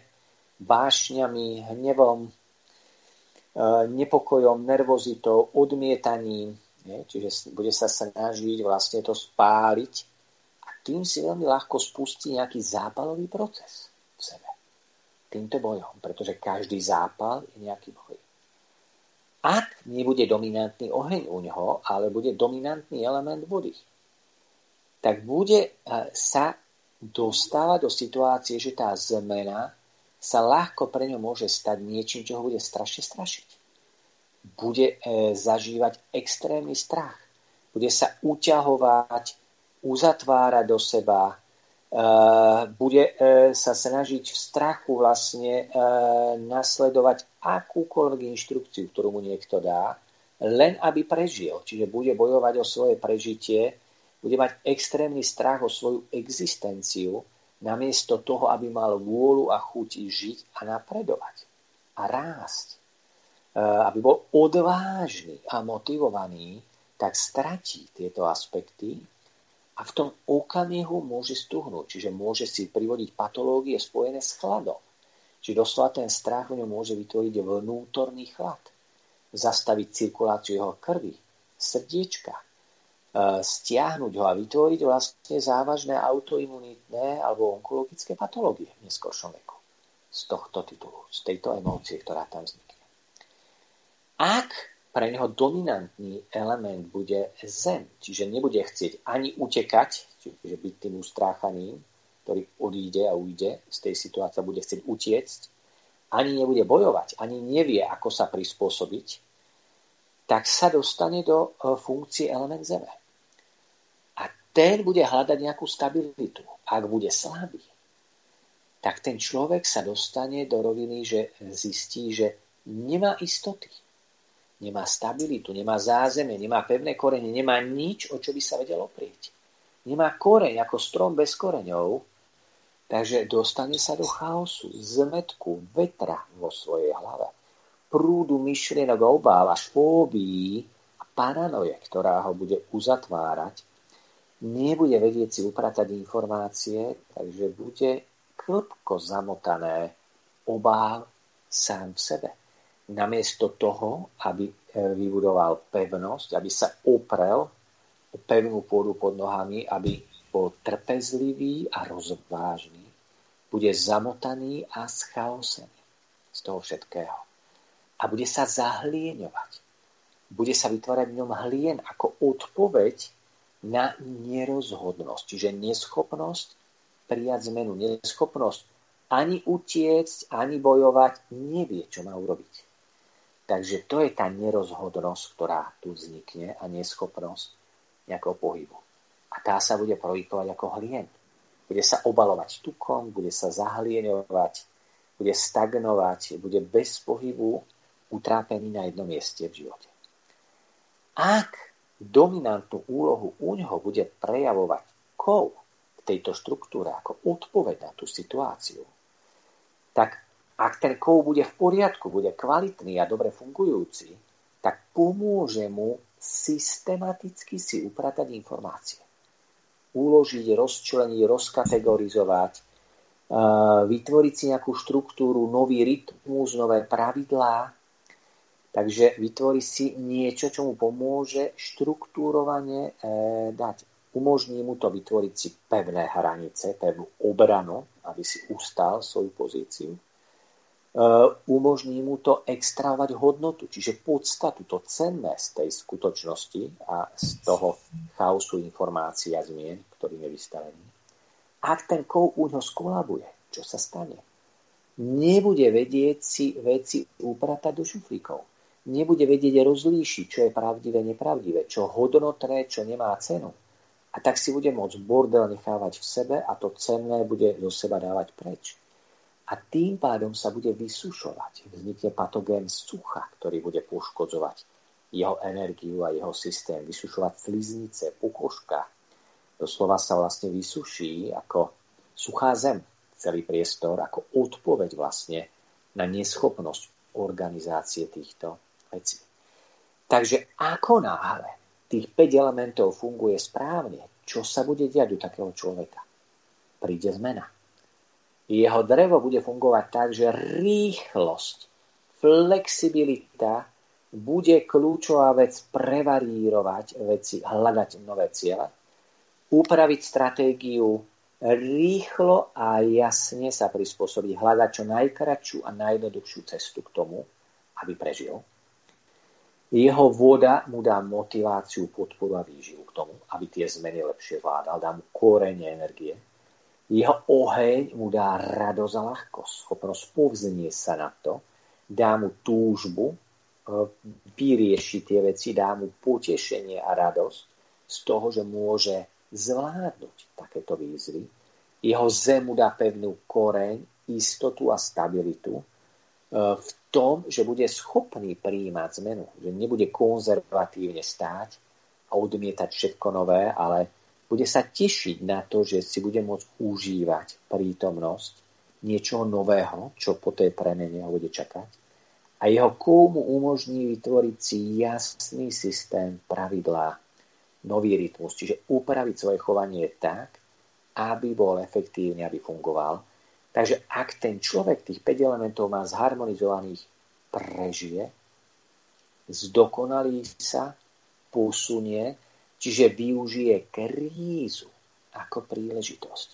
vášňami, hnevom nepokojom, nervozitou, odmietaním, nie? čiže bude sa snažiť vlastne to spáliť tým si veľmi ľahko spustí nejaký zápalový proces v sebe. Týmto bojom, pretože každý zápal je nejaký boj. Ak nebude dominantný oheň u neho, ale bude dominantný element vody, tak bude e, sa dostávať do situácie, že tá zmena sa ľahko pre ňo môže stať niečím, čo ho bude strašne strašiť. Bude e, zažívať extrémny strach. Bude sa uťahovať, uzatvárať do seba, e, bude e, sa snažiť v strachu vlastne e, nasledovať akúkoľvek inštrukciu, ktorú mu niekto dá, len aby prežil. Čiže bude bojovať o svoje prežitie, bude mať extrémny strach o svoju existenciu, namiesto toho, aby mal vôľu a chuť žiť a napredovať a rásť. Aby bol odvážny a motivovaný, tak stratí tieto aspekty a v tom okamihu môže stuhnúť, čiže môže si privodiť patológie spojené s chladom. Čiže doslova ten strach v ňom môže vytvoriť vnútorný chlad, zastaviť cirkuláciu jeho krvi, srdiečka, E, stiahnuť ho a vytvoriť vlastne závažné autoimunitné alebo onkologické patológie v neskoršom veku. Z tohto titulu, z tejto emócie, ktorá tam vznikne. Ak pre neho dominantný element bude zem, čiže nebude chcieť ani utekať, čiže byť tým ustráchaným, ktorý odíde a ujde z tej situácie, bude chcieť utiecť, ani nebude bojovať, ani nevie, ako sa prispôsobiť, tak sa dostane do e, funkcie element zeme ten bude hľadať nejakú stabilitu. Ak bude slabý, tak ten človek sa dostane do roviny, že zistí, že nemá istoty, nemá stabilitu, nemá zázemie, nemá pevné korene, nemá nič, o čo by sa vedel oprieť. Nemá koreň ako strom bez koreňov, takže dostane sa do chaosu, zmetku, vetra vo svojej hlave, prúdu myšlienok, obáv až fóbií a paranoje, ktorá ho bude uzatvárať nebude vedieť si upratať informácie, takže bude klopko zamotané obáv sám v sebe. Namiesto toho, aby e, vybudoval pevnosť, aby sa oprel o pevnú pôdu pod nohami, aby bol trpezlivý a rozvážny, bude zamotaný a schaosený z toho všetkého. A bude sa zahlieňovať. Bude sa vytvárať v ňom hlien ako odpoveď na nerozhodnosť, čiže neschopnosť prijať zmenu, neschopnosť ani utiecť, ani bojovať, nevie, čo má urobiť. Takže to je tá nerozhodnosť, ktorá tu vznikne a neschopnosť nejakého pohybu. A tá sa bude projikovať ako hlien. Bude sa obalovať tukom, bude sa zahlieňovať, bude stagnovať, bude bez pohybu utrápený na jednom mieste v živote. Ak dominantnú úlohu u ňoho bude prejavovať kov v tejto štruktúre ako odpoveď na tú situáciu, tak ak ten kov bude v poriadku, bude kvalitný a dobre fungujúci, tak pomôže mu systematicky si upratať informácie. Uložiť, rozčleniť, rozkategorizovať, vytvoriť si nejakú štruktúru, nový rytmus, nové pravidlá, Takže vytvorí si niečo, čo mu pomôže štruktúrovane e, dať. Umožní mu to vytvoriť si pevné hranice, pevnú obranu, aby si ustal svoju pozíciu. E, umožní mu to extravovať hodnotu, čiže podstatu, to cenné z tej skutočnosti a z toho chaosu informácií a zmien, ktorým je vystavený. Ak ten kov u ňo skolabuje, čo sa stane? Nebude vedieť si veci upratať do šuflíkov nebude vedieť rozlíšiť, čo je pravdivé, nepravdivé, čo hodnotné, čo nemá cenu. A tak si bude môcť bordel nechávať v sebe a to cenné bude do seba dávať preč. A tým pádom sa bude vysušovať. Vznikne patogén sucha, ktorý bude poškodzovať jeho energiu a jeho systém. Vysušovať sliznice, pukoška. Doslova sa vlastne vysuší ako suchá zem celý priestor, ako odpoveď vlastne na neschopnosť organizácie týchto veci. Takže ako náhle tých 5 elementov funguje správne, čo sa bude diať u takého človeka? Príde zmena. Jeho drevo bude fungovať tak, že rýchlosť flexibilita bude kľúčová vec prevarírovať veci, hľadať nové ciele, upraviť stratégiu, rýchlo a jasne sa prispôsobiť, hľadať čo najkračšiu a najjednoduchšiu cestu k tomu, aby prežil. Jeho voda mu dá motiváciu, podporu a výživu k tomu, aby tie zmeny lepšie vládal, dá mu kórenie energie. Jeho oheň mu dá radosť a ľahkosť, schopnosť povznieť sa na to, dá mu túžbu, vyrieši tie veci, dá mu potešenie a radosť z toho, že môže zvládnuť takéto výzvy. Jeho zem mu dá pevnú koreň, istotu a stabilitu e, v tom, že bude schopný prijímať zmenu, že nebude konzervatívne stáť a odmietať všetko nové, ale bude sa tešiť na to, že si bude môcť užívať prítomnosť niečoho nového, čo po tej premene ho bude čakať a jeho kúl mu umožní vytvoriť si jasný systém pravidlá, nový rytmus, čiže upraviť svoje chovanie tak, aby bol efektívny, aby fungoval. Takže ak ten človek tých 5 elementov má zharmonizovaných, prežije, zdokonalí sa, posunie, čiže využije krízu ako príležitosť.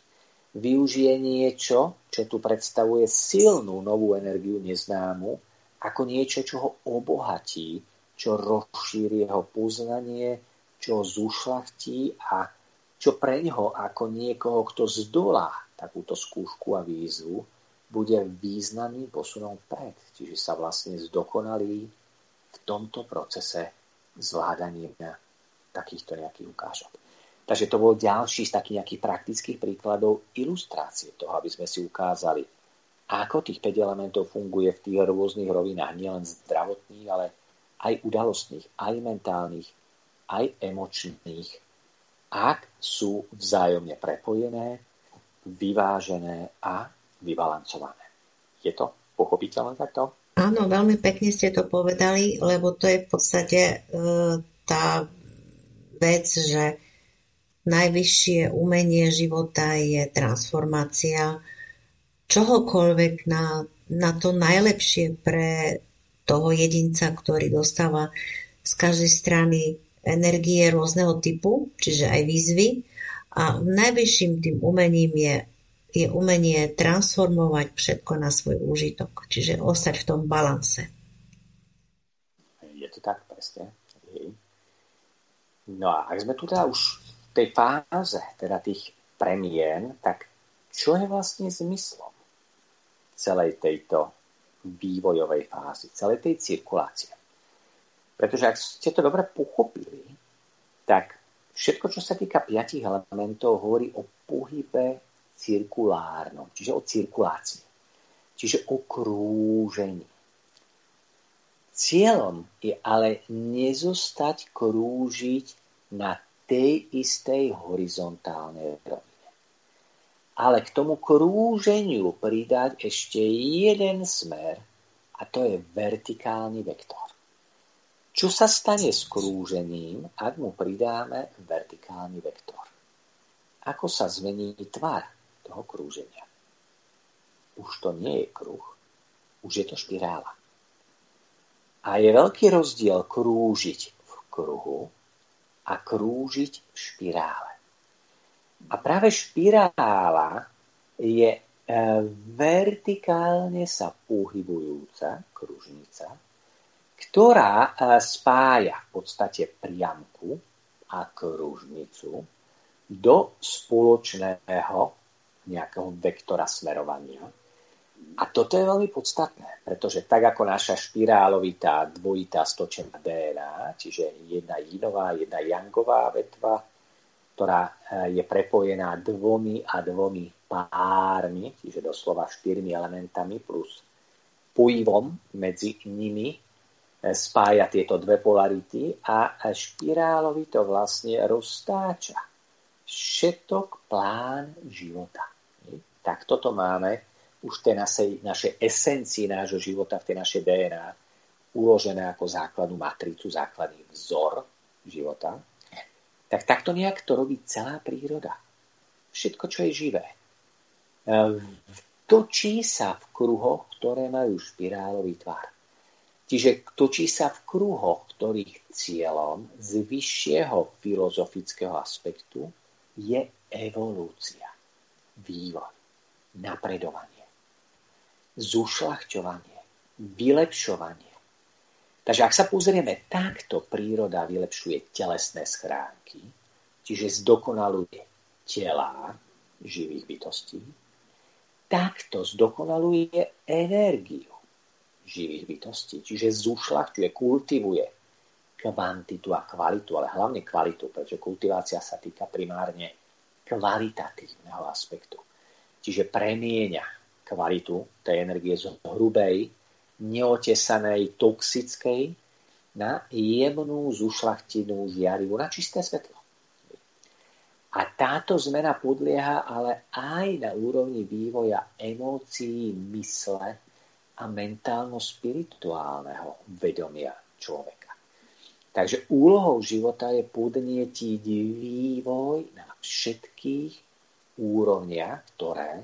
Využije niečo, čo tu predstavuje silnú novú energiu neznámu, ako niečo, čo ho obohatí, čo rozšíri jeho poznanie, čo ho zušlachtí a čo pre ňoho ako niekoho, kto zdolá takúto skúšku a výzvu, bude významným posunom pred. Čiže sa vlastne zdokonalí v tomto procese zvládania takýchto nejakých ukážok. Takže to bol ďalší z takých nejakých praktických príkladov ilustrácie toho, aby sme si ukázali, ako tých 5 elementov funguje v tých rôznych rovinách, nielen zdravotných, ale aj udalostných, aj mentálnych, aj emočných, ak sú vzájomne prepojené, vyvážené a vybalancované. Je to pochopiteľné takto? Áno, veľmi pekne ste to povedali, lebo to je v podstate e, tá vec, že najvyššie umenie života je transformácia, čohokoľvek na, na to najlepšie pre toho jedinca, ktorý dostáva z každej strany energie rôzneho typu, čiže aj výzvy. A najvyšším tým umením je, je umenie transformovať všetko na svoj úžitok, čiže ostať v tom balanse. Je to tak, presne. No a ak sme tu teda už v tej fáze, teda tých premien, tak čo je vlastne zmyslom? celej tejto vývojovej fázy, celej tej cirkulácie. Pretože ak ste to dobre pochopili, tak všetko, čo sa týka piatich elementov, hovorí o pohybe cirkulárnom, čiže o cirkulácii, čiže o krúžení. Cieľom je ale nezostať krúžiť na tej istej horizontálnej rovine ale k tomu krúženiu pridať ešte jeden smer a to je vertikálny vektor. Čo sa stane s krúžením, ak mu pridáme vertikálny vektor? Ako sa zmení tvar toho krúženia? Už to nie je kruh, už je to špirála. A je veľký rozdiel krúžiť v kruhu a krúžiť v špirále. A práve špirála je e, vertikálne sa pohybujúca kružnica, ktorá e, spája v podstate priamku a kružnicu do spoločného nejakého vektora smerovania. A toto je veľmi podstatné, pretože tak ako naša špirálovitá dvojitá stočená DNA, čiže jedna jinová, jedna jangová vetva, ktorá eh, je prepojená dvomi a dvomi pármi, čiže doslova štyrmi elementami plus pojivom medzi nimi eh, spája tieto dve polarity a špirálovi to vlastne roztáča všetok plán života. Tak toto máme už tej našej, našej esencii nášho života, v tej našej DNA, uložené ako základnú matricu, základný vzor života. Tak takto nejak to robí celá príroda. Všetko, čo je živé. E, točí sa v kruhoch, ktoré majú špirálový tvar. Čiže točí sa v kruhoch, ktorých cieľom z vyššieho filozofického aspektu je evolúcia, vývoj, napredovanie, zušľachťovanie, vylepšovanie. Takže ak sa pozrieme, takto príroda vylepšuje telesné schránky, čiže zdokonaluje tela živých bytostí, takto zdokonaluje energiu živých bytostí. Čiže zušľachťuje, kultivuje kvantitu a kvalitu, ale hlavne kvalitu, pretože kultivácia sa týka primárne kvalitatívneho aspektu. Čiže premieňa kvalitu tej energie z hrubej, neotesanej, toxickej na jemnú, zušlachtenú, žiarivú, na čisté svetlo. A táto zmena podlieha ale aj na úrovni vývoja emócií, mysle a mentálno-spirituálneho vedomia človeka. Takže úlohou života je podnietiť vývoj na všetkých úrovniach, ktoré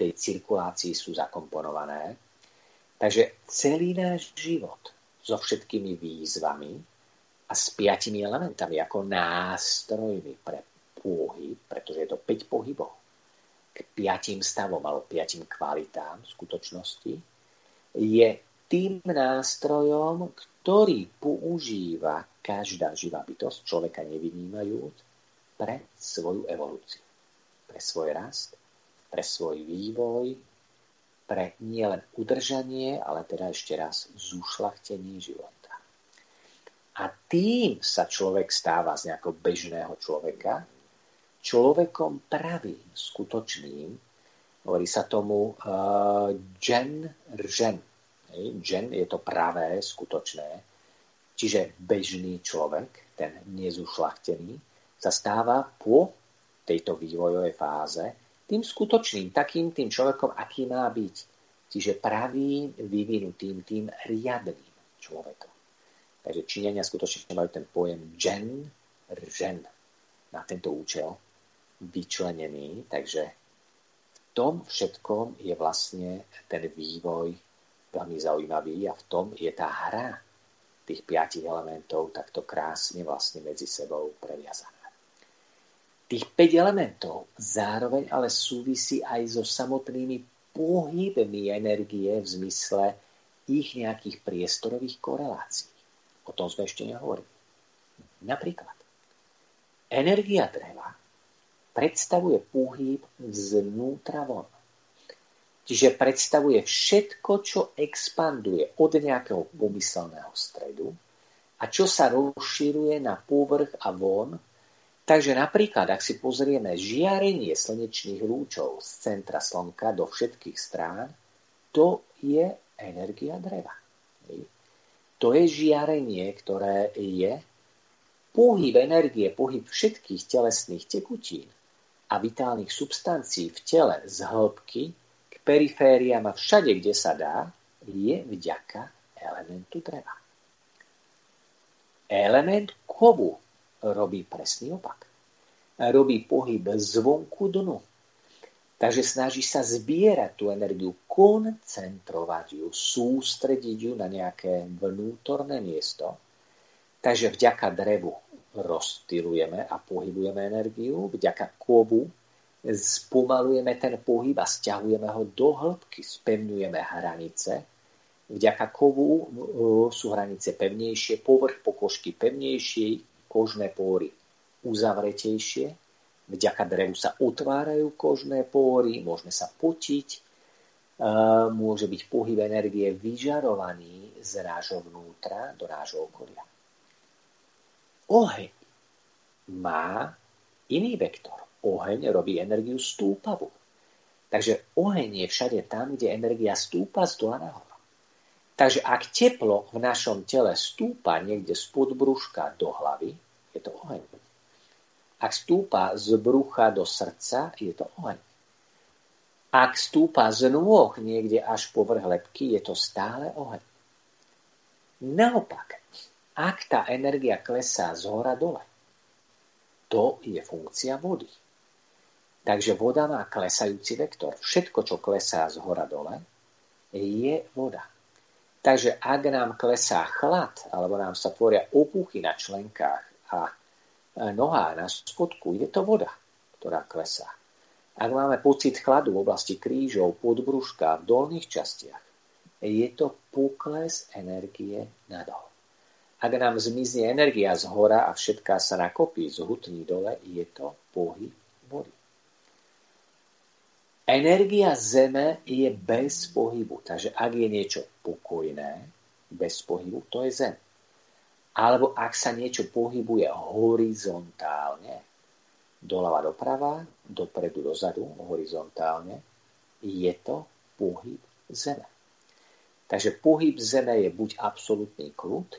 tej cirkulácii sú zakomponované. Takže celý náš život so všetkými výzvami a s piatimi elementami ako nástrojmi pre pohyb, pretože je to 5 pohybov, k piatim stavom alebo piatim kvalitám skutočnosti, je tým nástrojom, ktorý používa každá živá bytosť, človeka nevynímajúc, pre svoju evolúciu, pre svoj rast, pre svoj vývoj, pre nielen udržanie, ale teda ešte raz zušlachtenie života. A tým sa človek stáva z nejakého bežného človeka človekom pravým, skutočným, hovorí sa tomu uh, džen ržen. Džen je to pravé, skutočné. Čiže bežný človek, ten nezušlachtený, sa stáva po tejto vývojovej fáze tým skutočným, takým tým človekom, aký má byť. Čiže pravým, vyvinutým, tým riadným človekom. Takže Číňania skutočne majú ten pojem džen, ržen na tento účel vyčlenený, takže v tom všetkom je vlastne ten vývoj veľmi zaujímavý a v tom je tá hra tých piatich elementov takto krásne vlastne medzi sebou previazaná. Tých 5 elementov zároveň ale súvisí aj so samotnými pohybmi energie v zmysle ich nejakých priestorových korelácií. O tom sme ešte nehovorili. Napríklad, energia dreva predstavuje pohyb znútra von. Čiže predstavuje všetko, čo expanduje od nejakého pomyselného stredu a čo sa rozširuje na povrch a von. Takže napríklad, ak si pozrieme žiarenie slnečných lúčov z centra slnka do všetkých strán, to je energia dreva. To je žiarenie, ktoré je pohyb energie, pohyb všetkých telesných tekutín a vitálnych substancií v tele z hĺbky k perifériám a všade, kde sa dá, je vďaka elementu dreva. Element kovu robí presný opak. Robí pohyb zvonku dnu. Takže snaží sa zbierať tú energiu, koncentrovať ju, sústrediť ju na nejaké vnútorné miesto. Takže vďaka drevu rozstylujeme a pohybujeme energiu, vďaka kovu spomalujeme ten pohyb a stiahujeme ho do hĺbky, spevňujeme hranice. Vďaka kovu e, sú hranice pevnejšie, povrch pokožky pevnejšie, kožné pory uzavretejšie. Vďaka drevu sa otvárajú kožné pory, môžeme sa potiť, e, môže byť pohyb energie vyžarovaný z nášho vnútra do nášho okolia. Oheň má iný vektor. Oheň robí energiu stúpavú. Takže oheň je všade tam, kde energia stúpa z dola nahor. Takže ak teplo v našom tele stúpa niekde spod brúška do hlavy, je to oheň. Ak stúpa z brucha do srdca, je to oheň. Ak stúpa z nôh niekde až po vrch lepky, je to stále oheň. Naopak, ak tá energia klesá z hora dole, to je funkcia vody. Takže voda má klesajúci vektor. Všetko, čo klesá z hora dole, je voda. Takže ak nám klesá chlad, alebo nám sa tvoria opuchy na členkách a nohá na spodku, je to voda, ktorá klesá. Ak máme pocit chladu v oblasti krížov, podbruška, v dolných častiach, je to pokles energie nadol. Ak nám zmizne energia z hora a všetká sa nakopí, zhutní dole, je to pohyb vody. Energia Zeme je bez pohybu. Takže ak je niečo pokojné, bez pohybu, to je Zem. Alebo ak sa niečo pohybuje horizontálne, doľava doprava, dopredu dozadu, horizontálne, je to pohyb Zeme. Takže pohyb Zeme je buď absolútny kľud,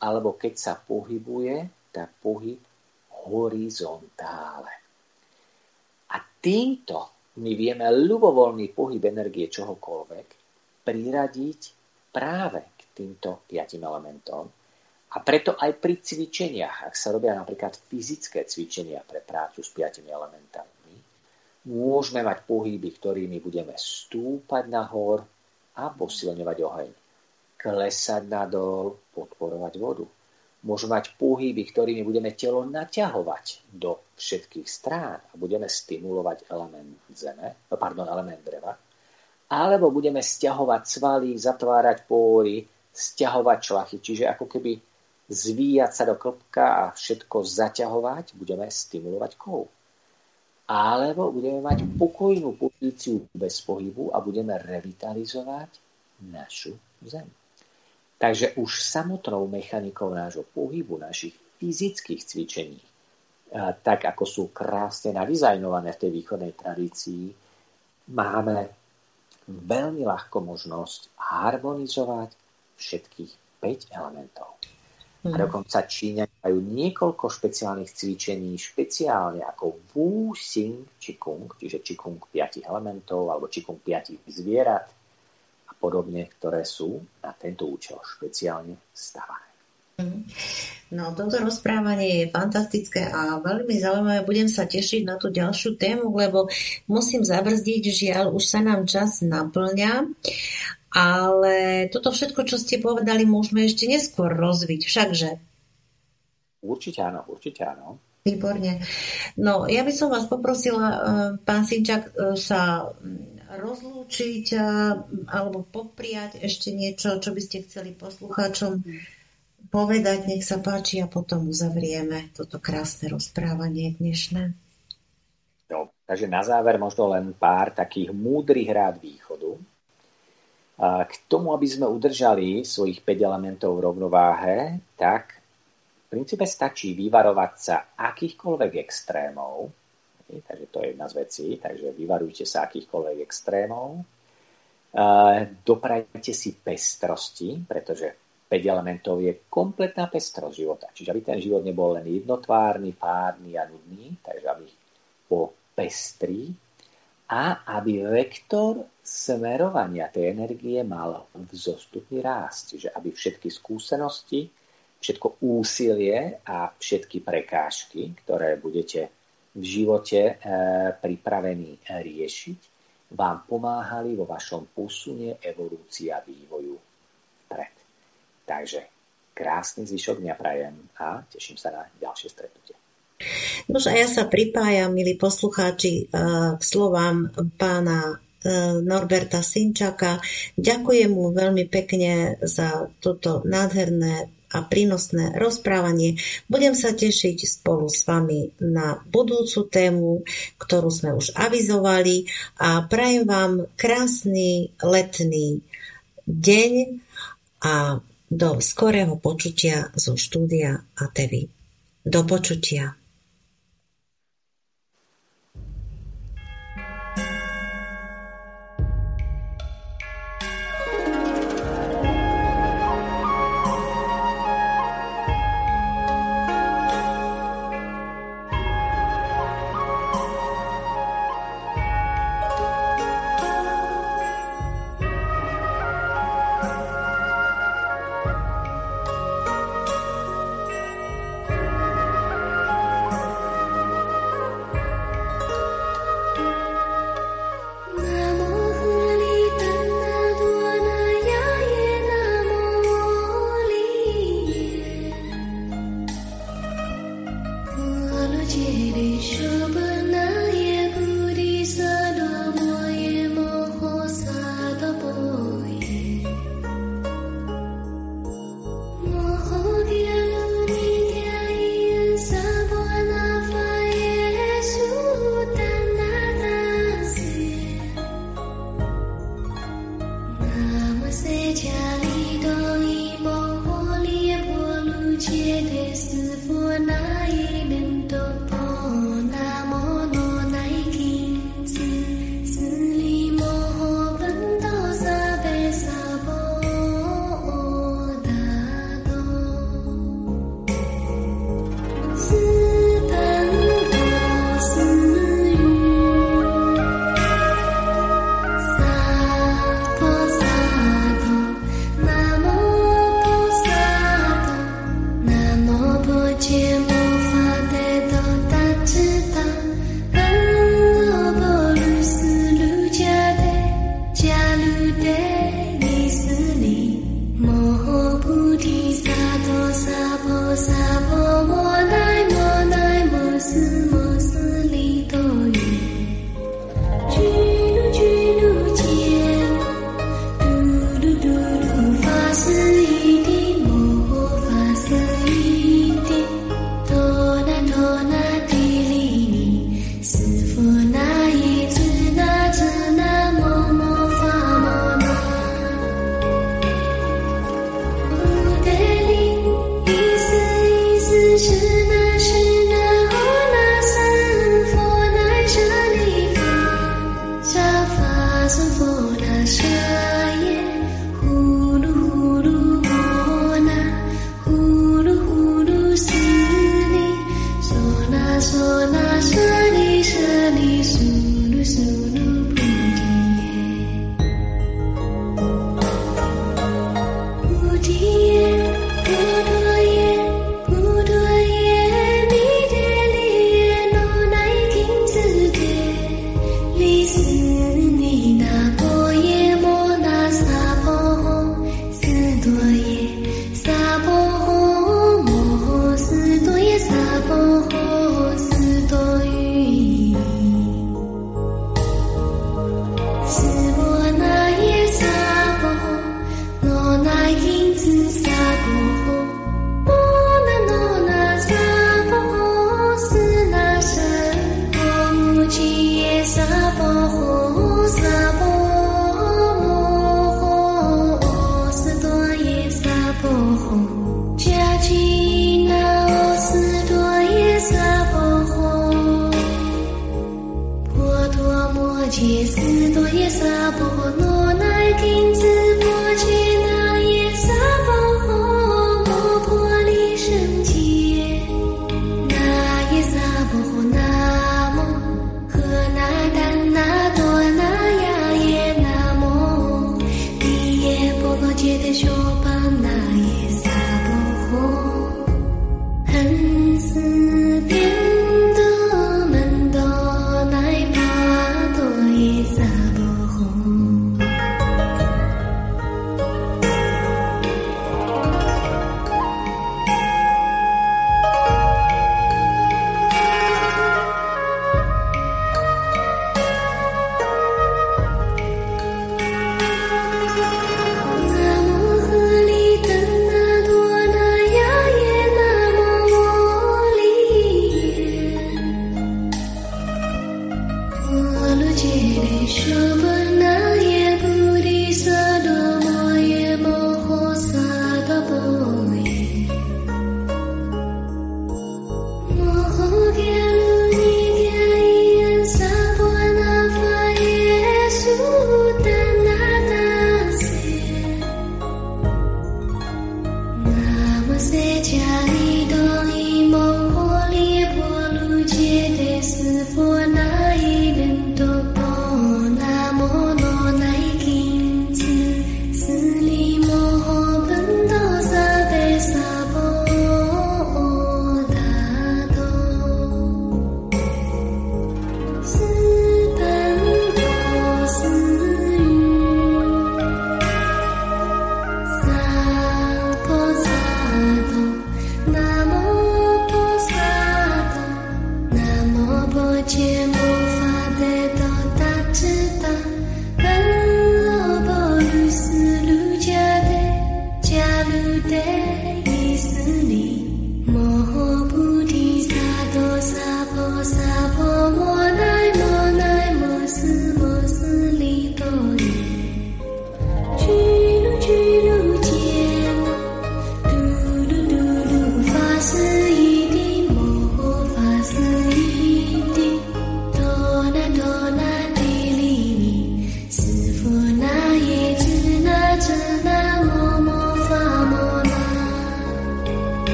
alebo keď sa pohybuje, tak pohyb horizontále. A týmto my vieme ľubovoľný pohyb energie čohokoľvek priradiť práve k týmto piatim elementom. A preto aj pri cvičeniach, ak sa robia napríklad fyzické cvičenia pre prácu s piatimi elementami, môžeme mať pohyby, ktorými budeme stúpať nahor a posilňovať oheň. Klesať nadol, podporovať vodu môžu mať pohyby, ktorými budeme telo naťahovať do všetkých strán a budeme stimulovať element zeme, pardon, element dreva, alebo budeme stiahovať svaly, zatvárať pory, stiahovať člachy, čiže ako keby zvíjať sa do klopka a všetko zaťahovať, budeme stimulovať kov. Alebo budeme mať pokojnú pozíciu bez pohybu a budeme revitalizovať našu zem. Takže už samotnou mechanikou nášho pohybu, našich fyzických cvičení, tak ako sú krásne nadizajnované v tej východnej tradícii, máme veľmi ľahko možnosť harmonizovať všetkých 5 elementov. A mhm. dokonca Číňania majú niekoľko špeciálnych cvičení, špeciálne ako Wu Xing Qigong, čiže Qigong 5 elementov alebo Qigong 5 zvierat, podobne, ktoré sú na tento účel špeciálne stavané. No, toto rozprávanie je fantastické a veľmi zaujímavé. Budem sa tešiť na tú ďalšiu tému, lebo musím zabrzdiť, žiaľ, už sa nám čas naplňa. Ale toto všetko, čo ste povedali, môžeme ešte neskôr rozviť. Všakže? Určite áno, určite áno. Výborne. No, ja by som vás poprosila, eh, pán Sinčak, eh, sa rozlúčiť alebo popriať ešte niečo, čo by ste chceli poslucháčom povedať, nech sa páči a potom uzavrieme toto krásne rozprávanie dnešné. No, takže na záver možno len pár takých múdrych rád východu. A k tomu, aby sme udržali svojich 5 elementov v rovnováhe, tak princípe stačí vyvarovať sa akýchkoľvek extrémov, takže to je jedna z vecí, takže vyvarujte sa akýchkoľvek extrémov. Doprajte si pestrosti, pretože 5 elementov je kompletná pestrosť života. Čiže aby ten život nebol len jednotvárny, párny a nudný, takže aby bol pestrý a aby vektor smerovania tej energie mal vzostupný rást. Čiže aby všetky skúsenosti, všetko úsilie a všetky prekážky, ktoré budete v živote e, pripravení riešiť, vám pomáhali vo vašom posune evolúcii a vývoju pred. Takže krásny zvyšok dňa prajem a teším sa na ďalšie stretnutie. No a ja sa pripájam, milí poslucháči, e, k slovám pána Norberta Sinčaka. Ďakujem mu veľmi pekne za toto nádherné a prínosné rozprávanie. Budem sa tešiť spolu s vami na budúcu tému, ktorú sme už avizovali a prajem vám krásny letný deň a do skorého počutia zo štúdia ATV. Do počutia.